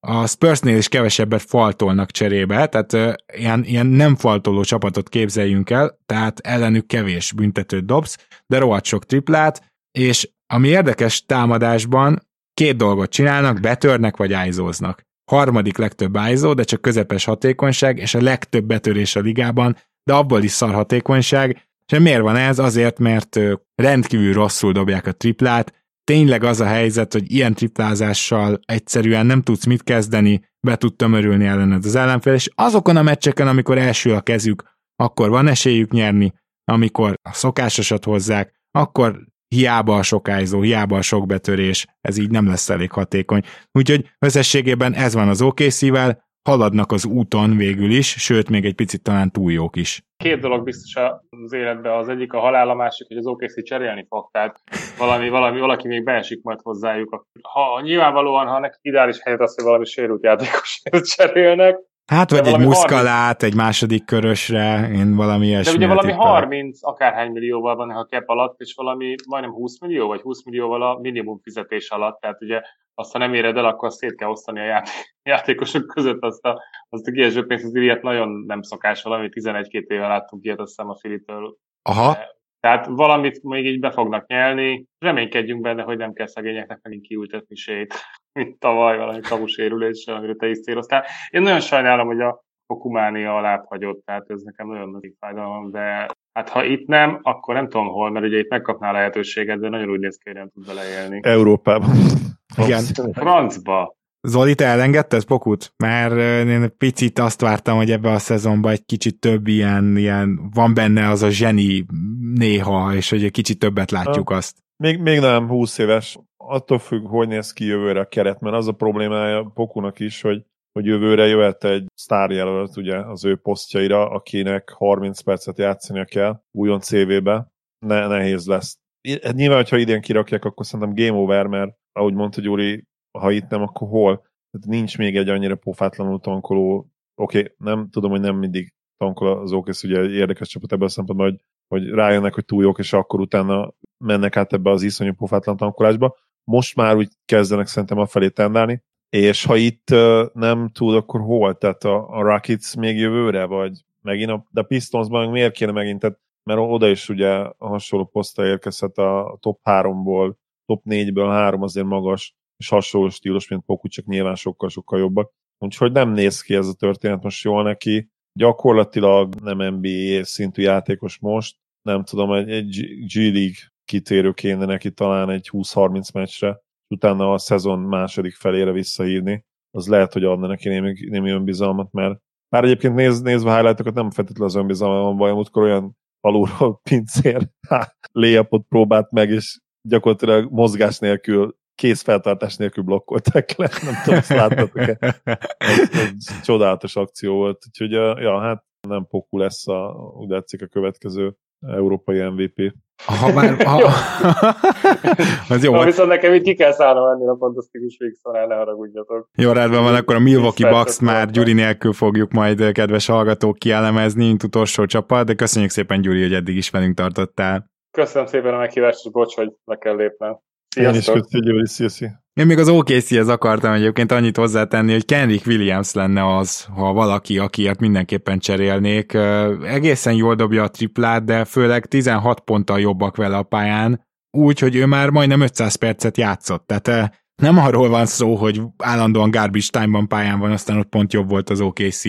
a Spursnél is kevesebbet faltolnak cserébe, tehát ilyen, ilyen nem faltoló csapatot képzeljünk el, tehát ellenük kevés büntetőt dobsz, de rohadt sok triplát, és ami érdekes támadásban, két dolgot csinálnak, betörnek vagy ájzóznak. Harmadik legtöbb ájzó, de csak közepes hatékonyság, és a legtöbb betörés a ligában, de abból is szar hatékonyság. És miért van ez? Azért, mert rendkívül rosszul dobják a triplát, tényleg az a helyzet, hogy ilyen triplázással egyszerűen nem tudsz mit kezdeni, be tud tömörülni ellened az ellenfél, és azokon a meccseken, amikor első a kezük, akkor van esélyük nyerni, amikor a szokásosat hozzák, akkor hiába a sokájzó, hiába a sok betörés, ez így nem lesz elég hatékony. Úgyhogy összességében ez van az OKC-vel, haladnak az úton végül is, sőt, még egy picit talán túl jók is. Két dolog biztos az életben, az egyik a halál, a másik, hogy az OKC cserélni fog, tehát valami, valami, valaki még beesik majd hozzájuk. Ha nyilvánvalóan, ha nekik ideális helyet az, hogy valami sérült játékos cserélnek, Hát, vagy egy muszkalát 30... egy második körösre, én valami ilyesmi. De ugye valami 30 akárhány millióval van a cap alatt, és valami majdnem 20 millió, vagy 20 millióval a minimum fizetés alatt, tehát ugye azt ha nem éred el, akkor szét kell osztani a játék, játékosok között azt a, azt a kieső pénzt, az ilyet nagyon nem szokás valami, 11-2 éve láttunk ilyet, azt hiszem a Filitől. Aha. Tehát valamit még így be fognak nyelni, reménykedjünk benne, hogy nem kell szegényeknek megint kiültetni sét, mint tavaly valami kabusérüléssel, amire te is céloztál. Én nagyon sajnálom, hogy a Okumánia alá hagyott, tehát ez nekem nagyon nagy fájdalom, de hát ha itt nem, akkor nem tudom hol, mert ugye itt megkapná lehetőséget, de nagyon úgy néz ki, hogy nem tud beleélni. Európában. Igen. Francba. Zoli, te elengedted Pokut? Mert én picit azt vártam, hogy ebbe a szezonban egy kicsit több ilyen, ilyen van benne az a zseni néha, és hogy egy kicsit többet látjuk azt. Még, még nem 20 éves. Attól függ, hogy néz ki jövőre a keret, mert az a problémája Pokunak is, hogy hogy jövőre jöhet egy sztárjelölt ugye az ő posztjaira, akinek 30 percet játszania kell újon CV-be, ne, nehéz lesz. Nyilván, hogyha idén kirakják, akkor szerintem game over, mert ahogy mondta Gyuri, ha itt nem, akkor hol? Tehát nincs még egy annyira pofátlanul tankoló, oké, okay, nem tudom, hogy nem mindig tankol az OKC, ugye érdekes csapat ebben a szempontból, hogy, hogy rájönnek, hogy túl jók, és akkor utána mennek át ebbe az iszonyú pofátlan tankolásba. Most már úgy kezdenek szerintem a felé tendálni, és ha itt nem tud, akkor hol? Tehát a, a Rockets még jövőre, vagy megint a, de Pistonsban miért kéne megint? Tehát, mert oda is ugye a hasonló poszta érkezhet a top 3-ból, top 4-ből 3 azért magas, és hasonló stílus, mint Poku, csak nyilván sokkal-sokkal jobbak. Úgyhogy nem néz ki ez a történet most jól neki. Gyakorlatilag nem NBA szintű játékos most, nem tudom, egy, egy G-League kitérő kéne neki talán egy 20-30 meccsre, utána a szezon második felére visszahívni, az lehet, hogy adna neki némi, némi önbizalmat, mert már egyébként néz, nézve highlightokat nem feltétlenül az önbizalma van baj, amikor olyan alulról pincér léjapot próbált meg, és gyakorlatilag mozgás nélkül kézfeltartás nélkül blokkolták le, nem tudom, ezt láttatok-e. Ez, ez csodálatos akció volt, úgyhogy ja, hát nem Poku lesz a, úgy látszik a következő európai MVP. Ha már... Ha, az jó. Na, viszont nekem itt ki kell szállnom ennél a fantasztikus végszorán, ne haragudjatok. Jó, rendben van, akkor a Milwaukee Bucks már Gyuri nélkül fogjuk majd, kedves hallgatók, kielemezni, mint utolsó csapat, de köszönjük szépen, Gyuri, hogy eddig is velünk tartottál. Köszönöm szépen a meghívást, és bocs, hogy le kell lépnem. Sziasztok. Én is köszönjük, Gyuri, sziasztok. Én még az OKC-hez akartam egyébként annyit hozzátenni, hogy Kenrick Williams lenne az, ha valaki, akiért mindenképpen cserélnék. Egészen jól dobja a triplát, de főleg 16 ponttal jobbak vele a pályán, úgy, hogy ő már majdnem 500 percet játszott. Tehát nem arról van szó, hogy állandóan garbage time-ban pályán van, aztán ott pont jobb volt az OKC,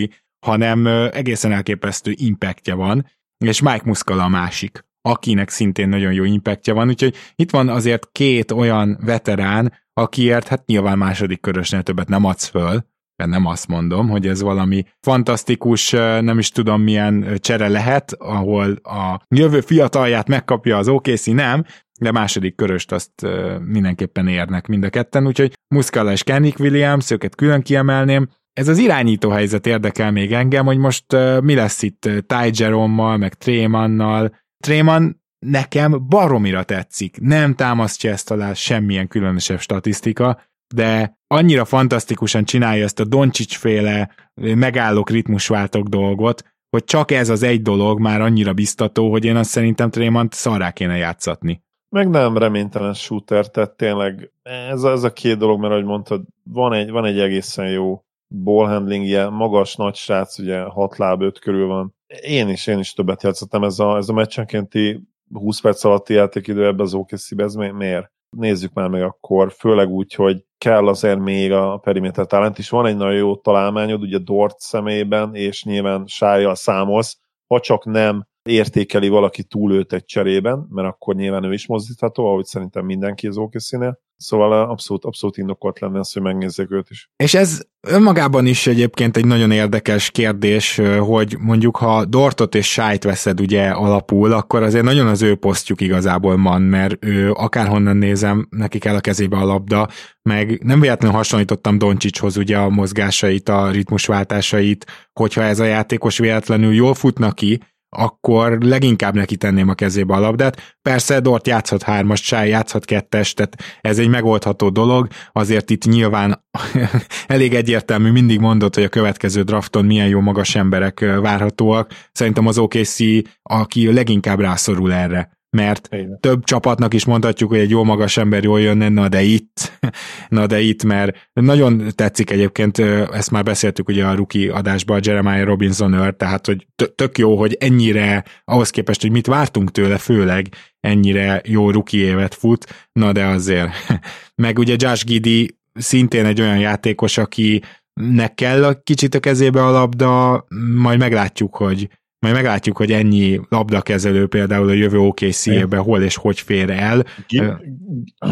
hanem egészen elképesztő impactja van, és Mike Muscala a másik akinek szintén nagyon jó impactja van, úgyhogy itt van azért két olyan veterán, akiért hát nyilván második körösnél többet nem adsz föl, de nem azt mondom, hogy ez valami fantasztikus, nem is tudom milyen csere lehet, ahol a jövő fiatalját megkapja az OKC, nem, de második köröst azt mindenképpen érnek mind a ketten, úgyhogy Muscala és Kennick Williams, őket külön kiemelném, ez az irányító helyzet érdekel még engem, hogy most mi lesz itt Ty Jerome-mal, meg Trémannal, Tréman nekem baromira tetszik. Nem támasztja ezt alá semmilyen különösebb statisztika, de annyira fantasztikusan csinálja ezt a Doncsics féle megállók, ritmusváltok dolgot, hogy csak ez az egy dolog már annyira biztató, hogy én azt szerintem Trémant szarrá kéne játszatni. Meg nem reménytelen shooter, tehát tényleg ez, ez a két dolog, mert ahogy mondtad, van egy, van egy egészen jó ballhandlingje, magas, nagy srác, ugye 6 láb 5 körül van. Én is, én is többet játszottam, ez a, ez a meccsenkénti 20 perc alatti játékidő ebbe az okc ez miért? Nézzük már meg akkor, főleg úgy, hogy kell azért még a perimeter talent is. Van egy nagyon jó találmányod, ugye Dort személyében, és nyilván sájjal számolsz, ha csak nem értékeli valaki túl őt egy cserében, mert akkor nyilván ő is mozdítható, ahogy szerintem mindenki az okc Szóval abszolút, abszolút indokolt lenne az, hogy megnézzék őt is. És ez önmagában is egyébként egy nagyon érdekes kérdés, hogy mondjuk ha Dortot és Sájt veszed ugye alapul, akkor azért nagyon az ő posztjuk igazából van, mert ő akárhonnan nézem, neki kell a kezébe a labda, meg nem véletlenül hasonlítottam Doncsicshoz ugye a mozgásait, a ritmusváltásait, hogyha ez a játékos véletlenül jól futna ki, akkor leginkább neki tenném a kezébe a labdát. Persze Dort játszhat hármas, Sáj játszhat kettes, tehát ez egy megoldható dolog, azért itt nyilván elég egyértelmű, mindig mondott, hogy a következő drafton milyen jó magas emberek várhatóak. Szerintem az OKC, aki leginkább rászorul erre mert Igen. több csapatnak is mondhatjuk, hogy egy jó magas ember jól jönne, na de itt, na de itt, mert nagyon tetszik egyébként, ezt már beszéltük ugye a rookie adásban, a Jeremiah Robinson őr, tehát hogy tök jó, hogy ennyire, ahhoz képest, hogy mit vártunk tőle, főleg ennyire jó rookie évet fut, na de azért. Meg ugye Josh Giddy szintén egy olyan játékos, aki nek kell a kicsit a kezébe a labda, majd meglátjuk, hogy majd meglátjuk, hogy ennyi labdakezelő például a jövő OKC-ébe hol és hogy fér el.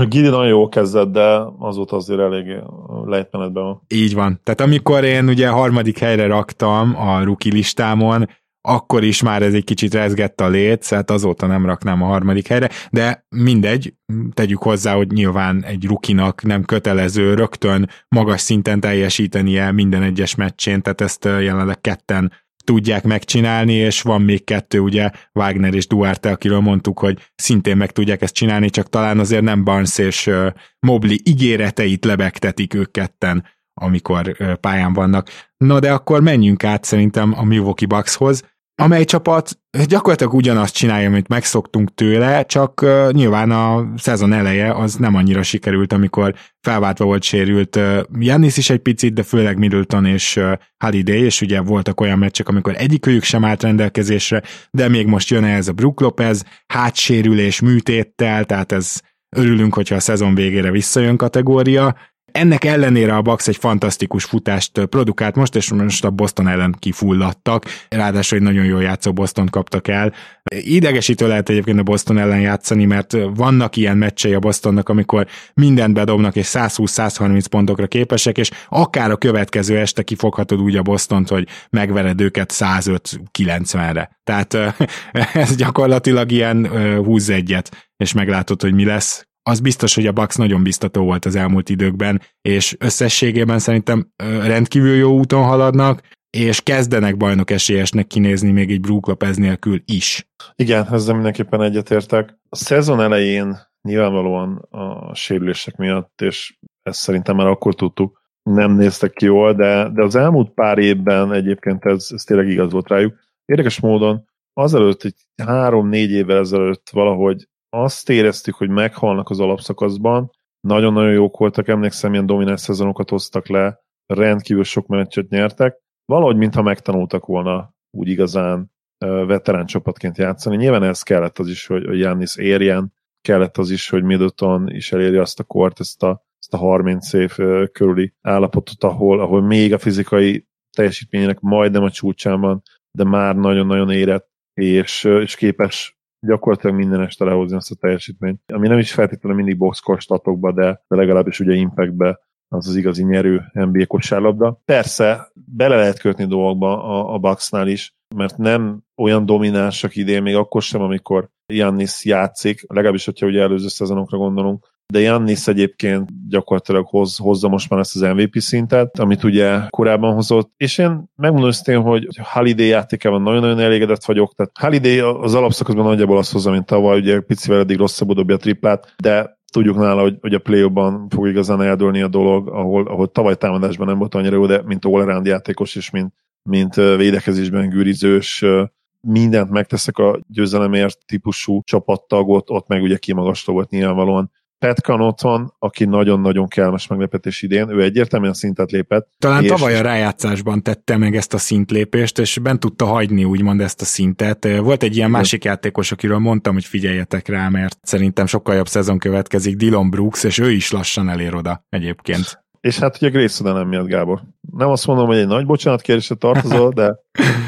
Gidi nagyon jó kezdett, de azóta azért elég lejtmenetben van. Így van. Tehát amikor én ugye harmadik helyre raktam a ruki listámon, akkor is már ez egy kicsit rezgett a léc, hát azóta nem raknám a harmadik helyre, de mindegy, tegyük hozzá, hogy nyilván egy rukinak nem kötelező rögtön magas szinten teljesítenie minden egyes meccsén, tehát ezt jelenleg ketten tudják megcsinálni, és van még kettő, ugye Wagner és Duarte, akiről mondtuk, hogy szintén meg tudják ezt csinálni, csak talán azért nem Barnes és Mobley ígéreteit lebegtetik ők ketten, amikor pályán vannak. Na de akkor menjünk át szerintem a Milwaukee Buckshoz, amely csapat gyakorlatilag ugyanazt csinálja, amit megszoktunk tőle, csak uh, nyilván a szezon eleje az nem annyira sikerült, amikor felváltva volt sérült uh, Jannis is egy picit, de főleg Middleton és uh, Holiday, és ugye voltak olyan meccsek, amikor egyikőjük sem állt rendelkezésre, de még most jön ez a Brook Lopez, hátsérülés műtéttel, tehát ez örülünk, hogyha a szezon végére visszajön kategória, ennek ellenére a Bucks egy fantasztikus futást produkált most, és most a Boston ellen kifulladtak, ráadásul egy nagyon jól játszó Boston kaptak el. Idegesítő lehet egyébként a Boston ellen játszani, mert vannak ilyen meccsei a Bostonnak, amikor mindent bedobnak, és 120-130 pontokra képesek, és akár a következő este kifoghatod úgy a Bostont, hogy megvered őket 105-90-re. Tehát ez gyakorlatilag ilyen húz egyet, és meglátod, hogy mi lesz az biztos, hogy a Bucks nagyon biztató volt az elmúlt időkben, és összességében szerintem rendkívül jó úton haladnak, és kezdenek bajnok esélyesnek kinézni még egy Brook Lopez nélkül is. Igen, ezzel mindenképpen egyetértek. A szezon elején nyilvánvalóan a sérülések miatt, és ezt szerintem már akkor tudtuk, nem néztek ki jól, de, de az elmúlt pár évben egyébként ez, ez tényleg igaz volt rájuk. Érdekes módon azelőtt, egy három-négy évvel ezelőtt valahogy azt éreztük, hogy meghalnak az alapszakaszban, nagyon-nagyon jók voltak, emlékszem, ilyen domináns szezonokat hoztak le, rendkívül sok meccset nyertek, valahogy mintha megtanultak volna úgy igazán veterán csapatként játszani. Nyilván ez kellett az is, hogy Jannis érjen, kellett az is, hogy Middleton is eléri azt a kort, ezt a, ezt a 30 év körüli állapotot, ahol, ahol még a fizikai teljesítményének majdnem a csúcsán van, de már nagyon-nagyon érett, és, és képes gyakorlatilag minden este lehozni azt a teljesítményt, ami nem is feltétlenül mindig boxkor de, de legalábbis ugye impactbe az az igazi nyerő NBA kosárlabda. Persze, bele lehet kötni dolgokba a, a Bucksnál is, mert nem olyan dominánsak idén, még akkor sem, amikor Jannis játszik, legalábbis, hogyha ugye előző szezonokra gondolunk, de Jannis egyébként gyakorlatilag hoz, hozza most már ezt az MVP szintet, amit ugye korábban hozott, és én megmondom őszintén, hogy Holiday játékában nagyon-nagyon elégedett vagyok, tehát Holiday az alapszakaszban nagyjából azt hozza, mint tavaly, ugye picivel eddig rosszabbul dobja a triplát, de tudjuk nála, hogy, hogy a play fog igazán eldőlni a dolog, ahol, ahol tavaly támadásban nem volt annyira jó, de mint all játékos és mint, mint védekezésben gürizős, mindent megteszek a győzelemért típusú csapattagot, ott meg ugye kimagasló volt nyilvánvalóan. Pat Connaughton, aki nagyon-nagyon kellemes meglepetés idén, ő egyértelműen szintet lépett. Talán és... tavaly a rájátszásban tette meg ezt a szintlépést, és bent tudta hagyni úgymond ezt a szintet. Volt egy ilyen másik játékos, akiről mondtam, hogy figyeljetek rá, mert szerintem sokkal jobb szezon következik, Dylan Brooks, és ő is lassan elér oda egyébként. És hát ugye Grayson nem miatt, Gábor. Nem azt mondom, hogy egy nagy bocsánatkérésre tartozol, de,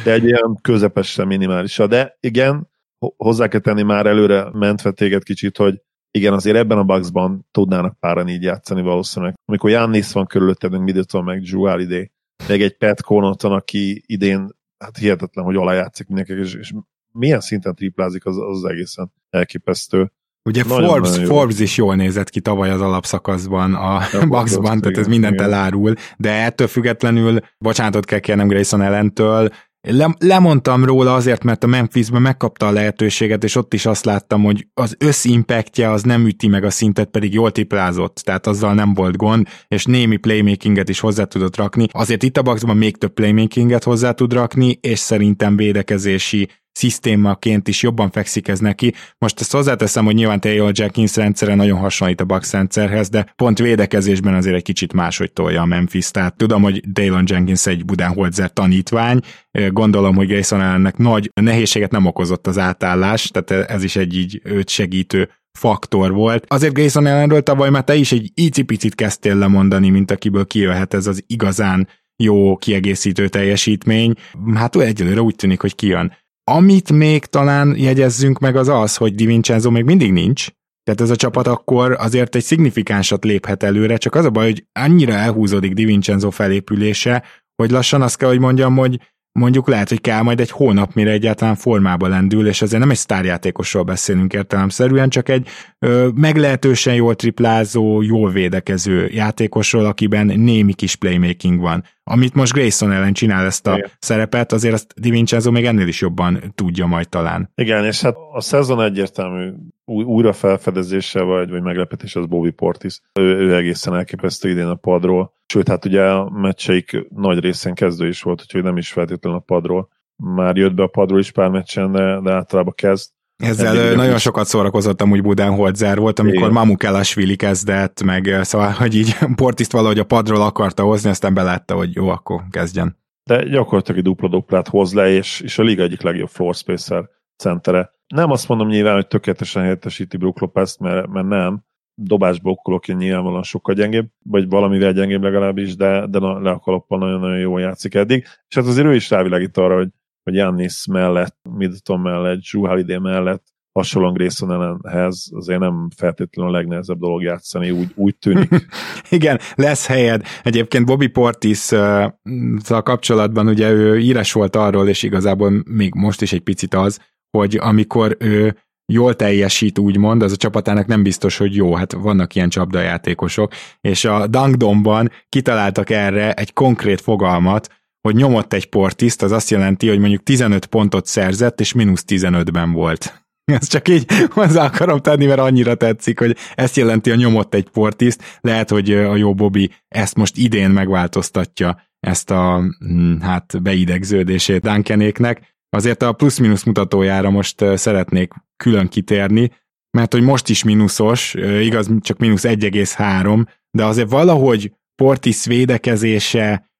de egy ilyen közepesen minimálisra. De igen, hozzá kell tenni már előre mentve téged kicsit, hogy igen, azért ebben a boxban tudnának páran így játszani valószínűleg. Amikor Jannis van körülötted, meg Middleton, meg Drew Holiday, meg egy Pat Connaughton, aki idén hát hihetetlen, hogy alájátszik mindenki, és, és milyen szinten triplázik, az, az egészen elképesztő. Ugye nagyon, Forbes, nagyon Forbes is jól nézett ki tavaly az alapszakaszban a Bucksban, tehát ez mindent igen. elárul, de ettől függetlenül bocsánatot kell kérnem Grayson ellentől, le, lemondtam róla azért, mert a Memphisben megkapta a lehetőséget, és ott is azt láttam, hogy az összimpactja az nem üti meg a szintet, pedig jól tiplázott, tehát azzal nem volt gond, és némi playmakinget is hozzá tudott rakni. Azért itt a Bucksban még több playmakinget hozzá tud rakni, és szerintem védekezési szisztémaként is jobban fekszik ez neki. Most ezt hozzáteszem, hogy nyilván Taylor Jenkins rendszere nagyon hasonlít a Bucks rendszerhez, de pont védekezésben azért egy kicsit máshogy tolja a Memphis. Tehát tudom, hogy Taylor Jenkins egy Budenholzer tanítvány, gondolom, hogy Grayson ellennek nagy nehézséget nem okozott az átállás, tehát ez is egy így őt segítő faktor volt. Azért Grayson ellenről tavaly már te is egy icipicit kezdtél lemondani, mint akiből kijöhet ez az igazán jó kiegészítő teljesítmény. Hát egyelőre úgy tűnik, hogy kijön. Amit még talán jegyezzünk meg az az, hogy Di Vincenzo még mindig nincs, tehát ez a csapat akkor azért egy szignifikánsat léphet előre, csak az a baj, hogy annyira elhúzódik Di Vincenzo felépülése, hogy lassan azt kell, hogy mondjam, hogy mondjuk lehet, hogy kell majd egy hónap, mire egyáltalán formába lendül, és azért nem egy sztárjátékosról beszélünk értelemszerűen, csak egy ö, meglehetősen jól triplázó, jól védekező játékosról, akiben némi kis playmaking van. Amit most Grayson ellen csinál ezt a Igen. szerepet, azért azt Di Vincenzo még ennél is jobban tudja majd talán. Igen, és hát a szezon egyértelmű újra felfedezése vagy, vagy meglepetés az Bobby Portis. Ő, ő egészen elképesztő idén a padról. Sőt, hát ugye a meccseik nagy részén kezdő is volt, úgyhogy nem is feltétlenül a padról. Már jött be a padról is pár meccsen, de, de általában kezd. Ezzel Eddig nagyon sokat szórakozottam úgy Budenholzer volt, amikor Igen. Mamukelashvili kezdett, meg szóval, hogy így Portiszt valahogy a padról akarta hozni, aztán belátta, hogy jó, akkor kezdjen. De gyakorlatilag egy dupla-duplát hoz le, és, és a liga egyik legjobb floor spacer centere. Nem azt mondom nyilván, hogy tökéletesen helyettesíti Brook Lopez-t, mert, mert nem, dobásblokkolóként nyilvánvalóan sokkal gyengébb, vagy valamivel gyengébb legalábbis, de, de le a kalappal nagyon-nagyon jól játszik eddig. És hát azért ő is rávilágít arra, hogy, hogy Jannis mellett, Middleton mellett, Drew Holiday mellett hasonlóan Grayson ellenhez azért nem feltétlenül a legnehezebb dolog játszani, úgy, úgy tűnik. Igen, lesz helyed. Egyébként Bobby Portis uh, kapcsolatban ugye ő íres volt arról, és igazából még most is egy picit az, hogy amikor ő jól teljesít, úgymond, az a csapatának nem biztos, hogy jó, hát vannak ilyen csapdajátékosok, és a Dunkdomban kitaláltak erre egy konkrét fogalmat, hogy nyomott egy portiszt, az azt jelenti, hogy mondjuk 15 pontot szerzett, és mínusz 15-ben volt. Ezt csak így hozzá akarom tenni, mert annyira tetszik, hogy ezt jelenti a nyomott egy portiszt. Lehet, hogy a jó Bobby ezt most idén megváltoztatja, ezt a hm, hát beidegződését Duncanéknek. Azért a plusz-minusz mutatójára most szeretnék külön kitérni, mert hogy most is mínuszos, igaz, csak mínusz 1,3, de azért valahogy Portis védekezése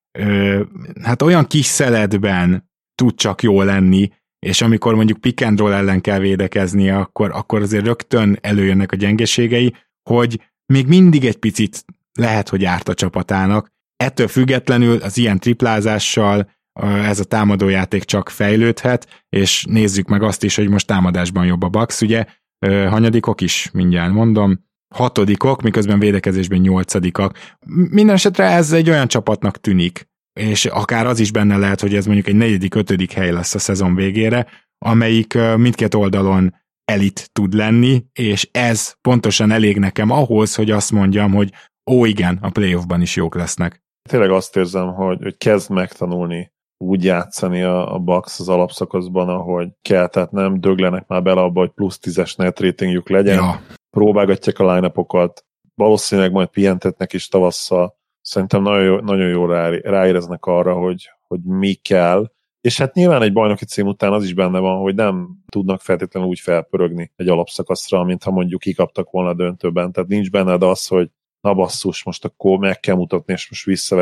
hát olyan kis szeletben tud csak jó lenni, és amikor mondjuk pick and roll ellen kell védekeznie, akkor, akkor azért rögtön előjönnek a gyengeségei, hogy még mindig egy picit lehet, hogy árt a csapatának. Ettől függetlenül az ilyen triplázással ez a támadójáték csak fejlődhet, és nézzük meg azt is, hogy most támadásban jobb a Bucks, ugye, hanyadikok is, mindjárt mondom, hatodikok, miközben védekezésben nyolcadikak. Minden esetre ez egy olyan csapatnak tűnik, és akár az is benne lehet, hogy ez mondjuk egy negyedik, ötödik hely lesz a szezon végére, amelyik mindkét oldalon elit tud lenni, és ez pontosan elég nekem ahhoz, hogy azt mondjam, hogy ó igen, a playoffban is jók lesznek. Tényleg azt érzem, hogy, hogy kezd megtanulni úgy játszani a, a Bucks az alapszakaszban, ahogy kell, tehát nem döglenek már bele abba, hogy plusz tízes net ratingjük legyen, ja. Próbálgatják a line valószínűleg majd pihentetnek is tavasszal, szerintem nagyon, jó, nagyon jól rá, ráéreznek arra, hogy, hogy mi kell, és hát nyilván egy bajnoki cím után az is benne van, hogy nem tudnak feltétlenül úgy felpörögni egy alapszakaszra, mint ha mondjuk kikaptak volna a döntőben. Tehát nincs benned az, hogy na basszus, most akkor meg kell mutatni, és most vissza,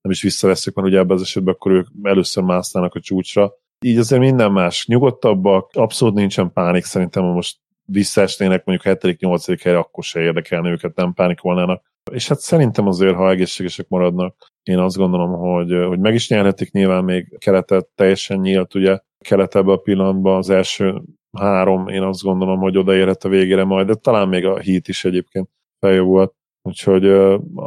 nem is visszaveszünk, mert ugye ebben az esetben akkor ők először másznának a csúcsra. Így azért minden más nyugodtabbak, abszolút nincsen pánik, szerintem ha most visszaesnének mondjuk 7.-8. helyre, akkor se érdekelne őket, nem pánikolnának. És hát szerintem azért, ha egészségesek maradnak, én azt gondolom, hogy, hogy meg is nyerhetik nyilván még keletet, teljesen nyílt, ugye kelet ebben a pillanatban az első három, én azt gondolom, hogy odaérhet a végére majd, de talán még a hit is egyébként feljebb volt. Úgyhogy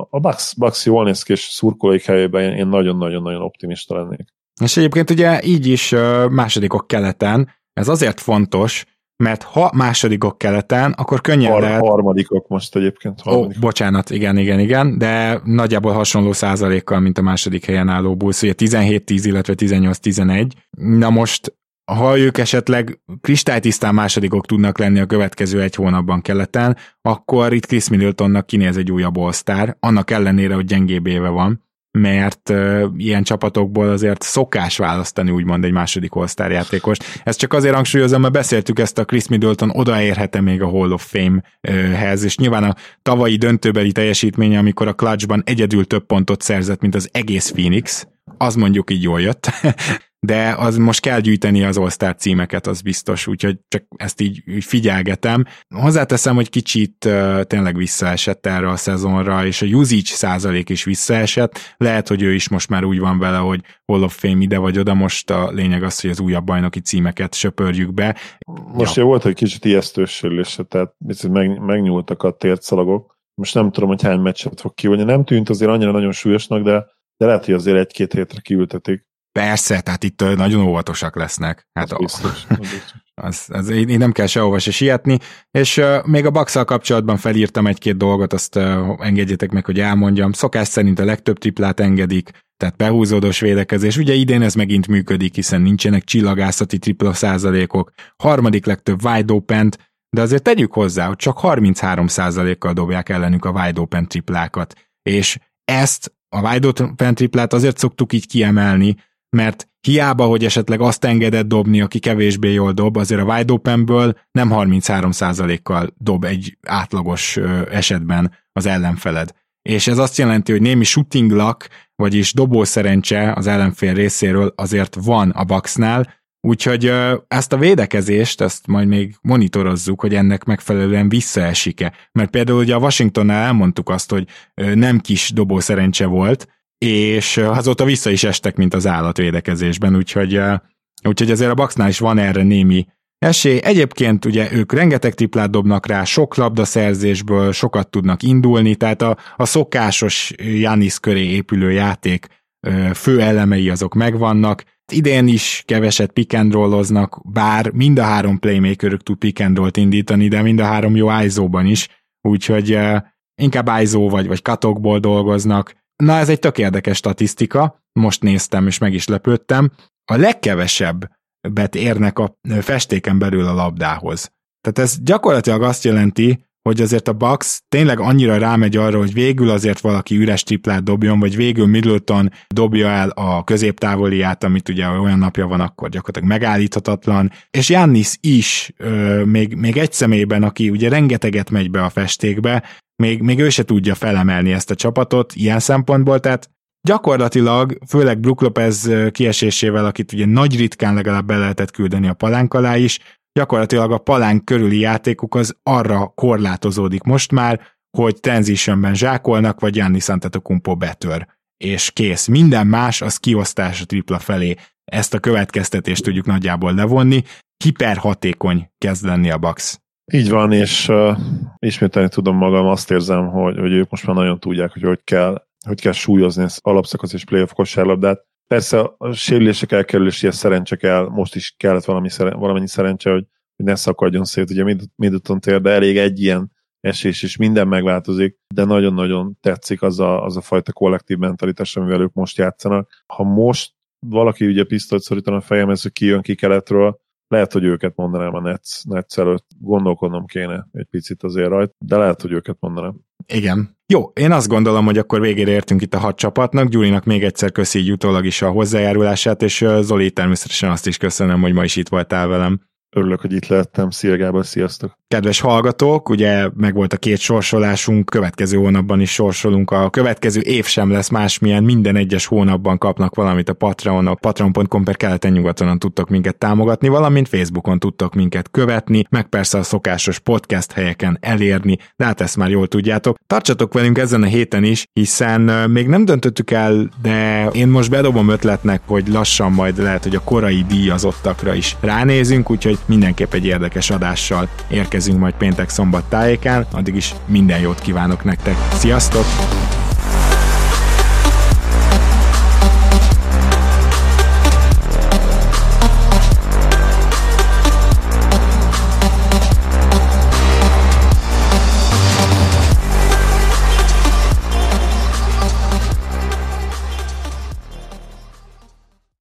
a Bucks, Bucks jól néz ki, és szurkolóik helyében én nagyon-nagyon-nagyon optimista lennék. És egyébként ugye így is másodikok keleten, ez azért fontos, mert ha másodikok keleten, akkor könnyen Har- lehet... Harmadikok most egyébként. Harmadikok. Ó, bocsánat, igen, igen, igen, de nagyjából hasonló százalékkal, mint a második helyen álló Bulls, ugye 17-10, illetve 18-11. Na most ha ők esetleg kristálytisztán másodikok tudnak lenni a következő egy hónapban keleten, akkor itt Chris Middletonnak kinéz egy újabb all annak ellenére, hogy gyengébb éve van, mert ilyen csapatokból azért szokás választani úgymond egy második all játékos. Ezt csak azért hangsúlyozom, mert beszéltük ezt a Chris Middleton odaérhet még a Hall of Fame-hez, és nyilván a tavalyi döntőbeli teljesítménye, amikor a clutchban egyedül több pontot szerzett, mint az egész Phoenix, az mondjuk így jól jött, de az most kell gyűjteni az all címeket, az biztos, úgyhogy csak ezt így, figyelgetem. Hozzáteszem, hogy kicsit uh, tényleg visszaesett erre a szezonra, és a usage százalék is visszaesett. Lehet, hogy ő is most már úgy van vele, hogy Hall of Fame ide vagy oda, most a lényeg az, hogy az újabb bajnoki címeket söpörjük be. Most ja. volt egy kicsit ijesztős sérülése, tehát meg, megnyúltak a tércalagok. Most nem tudom, hogy hány meccset fog kivonni. Nem tűnt azért annyira nagyon súlyosnak, de, de lehet, hogy azért egy-két hétre kiültetik. Persze, tehát itt nagyon óvatosak lesznek. Hát az, biztos, az, az, az, én nem kell sehova se sietni, és uh, még a bucks kapcsolatban felírtam egy-két dolgot, azt uh, engedjétek meg, hogy elmondjam. Szokás szerint a legtöbb triplát engedik, tehát behúzódós védekezés. Ugye idén ez megint működik, hiszen nincsenek csillagászati tripla százalékok. Harmadik legtöbb wide open de azért tegyük hozzá, hogy csak 33 százalékkal dobják ellenük a wide open triplákat. És ezt a wide open triplát azért szoktuk így kiemelni, mert hiába, hogy esetleg azt engedett dobni, aki kevésbé jól dob, azért a wide openből nem 33%-kal dob egy átlagos esetben az ellenfeled. És ez azt jelenti, hogy némi shooting luck, vagyis dobó szerencse az ellenfél részéről azért van a Bucksnál, úgyhogy ezt a védekezést, ezt majd még monitorozzuk, hogy ennek megfelelően visszaesik-e. Mert például ugye a Washingtonnál elmondtuk azt, hogy nem kis dobó szerencse volt, és azóta vissza is estek, mint az állatvédekezésben, úgyhogy, úgyhogy azért a Bucksnál is van erre némi esély. Egyébként ugye ők rengeteg triplát dobnak rá, sok labdaszerzésből sokat tudnak indulni, tehát a, a szokásos Janis köré épülő játék fő elemei azok megvannak. Idén is keveset pick and bár mind a három playmakerük tud pick and indítani, de mind a három jó ISO-ban is, úgyhogy inkább ISO vagy, vagy katokból dolgoznak, Na, ez egy tök érdekes statisztika, most néztem és meg is lepődtem. A legkevesebbet érnek a festéken belül a labdához. Tehát ez gyakorlatilag azt jelenti, hogy azért a Bucks tényleg annyira rámegy arra, hogy végül azért valaki üres triplát dobjon, vagy végül Middleton dobja el a középtávoliát, amit ugye olyan napja van, akkor gyakorlatilag megállíthatatlan, és Jannis is ö, még, még egy személyben, aki ugye rengeteget megy be a festékbe, még, még ő se tudja felemelni ezt a csapatot ilyen szempontból, tehát gyakorlatilag, főleg Brook Lopez kiesésével, akit ugye nagy ritkán legalább be lehetett küldeni a palánk alá is, gyakorlatilag a palánk körüli játékuk az arra korlátozódik most már, hogy transitionben zsákolnak, vagy Giannis Antetokounmpo betör. És kész. Minden más az kiosztás a tripla felé. Ezt a következtetést tudjuk nagyjából levonni. Hiperhatékony kezd lenni a Bucks. Így van, és uh, ismételni tudom magam, azt érzem, hogy, hogy ők most már nagyon tudják, hogy hogy kell, hogy kell súlyozni ezt alapszakasz és playoff kosárlabdát. Persze a sérülések elkerüléséhez szerencse kell, most is kellett valami, valamennyi szerencse, hogy, hogy ne szakadjon szét, ugye Middleton tér, de elég egy ilyen esés, és minden megváltozik, de nagyon-nagyon tetszik az a, az a fajta kollektív mentalitás, amivel ők most játszanak. Ha most valaki ugye pisztolyt szorítana a fejemhez, hogy kijön ki keletről, lehet, hogy őket mondanám a Nets, Nets előtt. Gondolkodnom kéne egy picit azért rajt, de lehet, hogy őket mondanám. Igen. Jó, én azt gondolom, hogy akkor végére értünk itt a hat csapatnak. Gyurinak még egyszer köszi így utólag is a hozzájárulását, és Zoli természetesen azt is köszönöm, hogy ma is itt voltál velem. Örülök, hogy itt lehettem. Szia Gábor, sziasztok! Kedves hallgatók, ugye megvolt a két sorsolásunk, következő hónapban is sorsolunk. A következő év sem lesz másmilyen, minden egyes hónapban kapnak valamit a Patreonok. Patreon.com per keleten nyugatonon tudtok minket támogatni, valamint Facebookon tudtok minket követni, meg persze a szokásos podcast helyeken elérni, de hát ezt már jól tudjátok. Tartsatok velünk ezen a héten is, hiszen még nem döntöttük el, de én most bedobom ötletnek, hogy lassan majd lehet, hogy a korai díjazottakra is ránézünk, úgyhogy mindenképp egy érdekes adással érkezünk majd péntek-szombat tájékán. Addig is minden jót kívánok nektek. Sziasztok!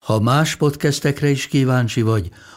Ha más podcastekre is kíváncsi vagy,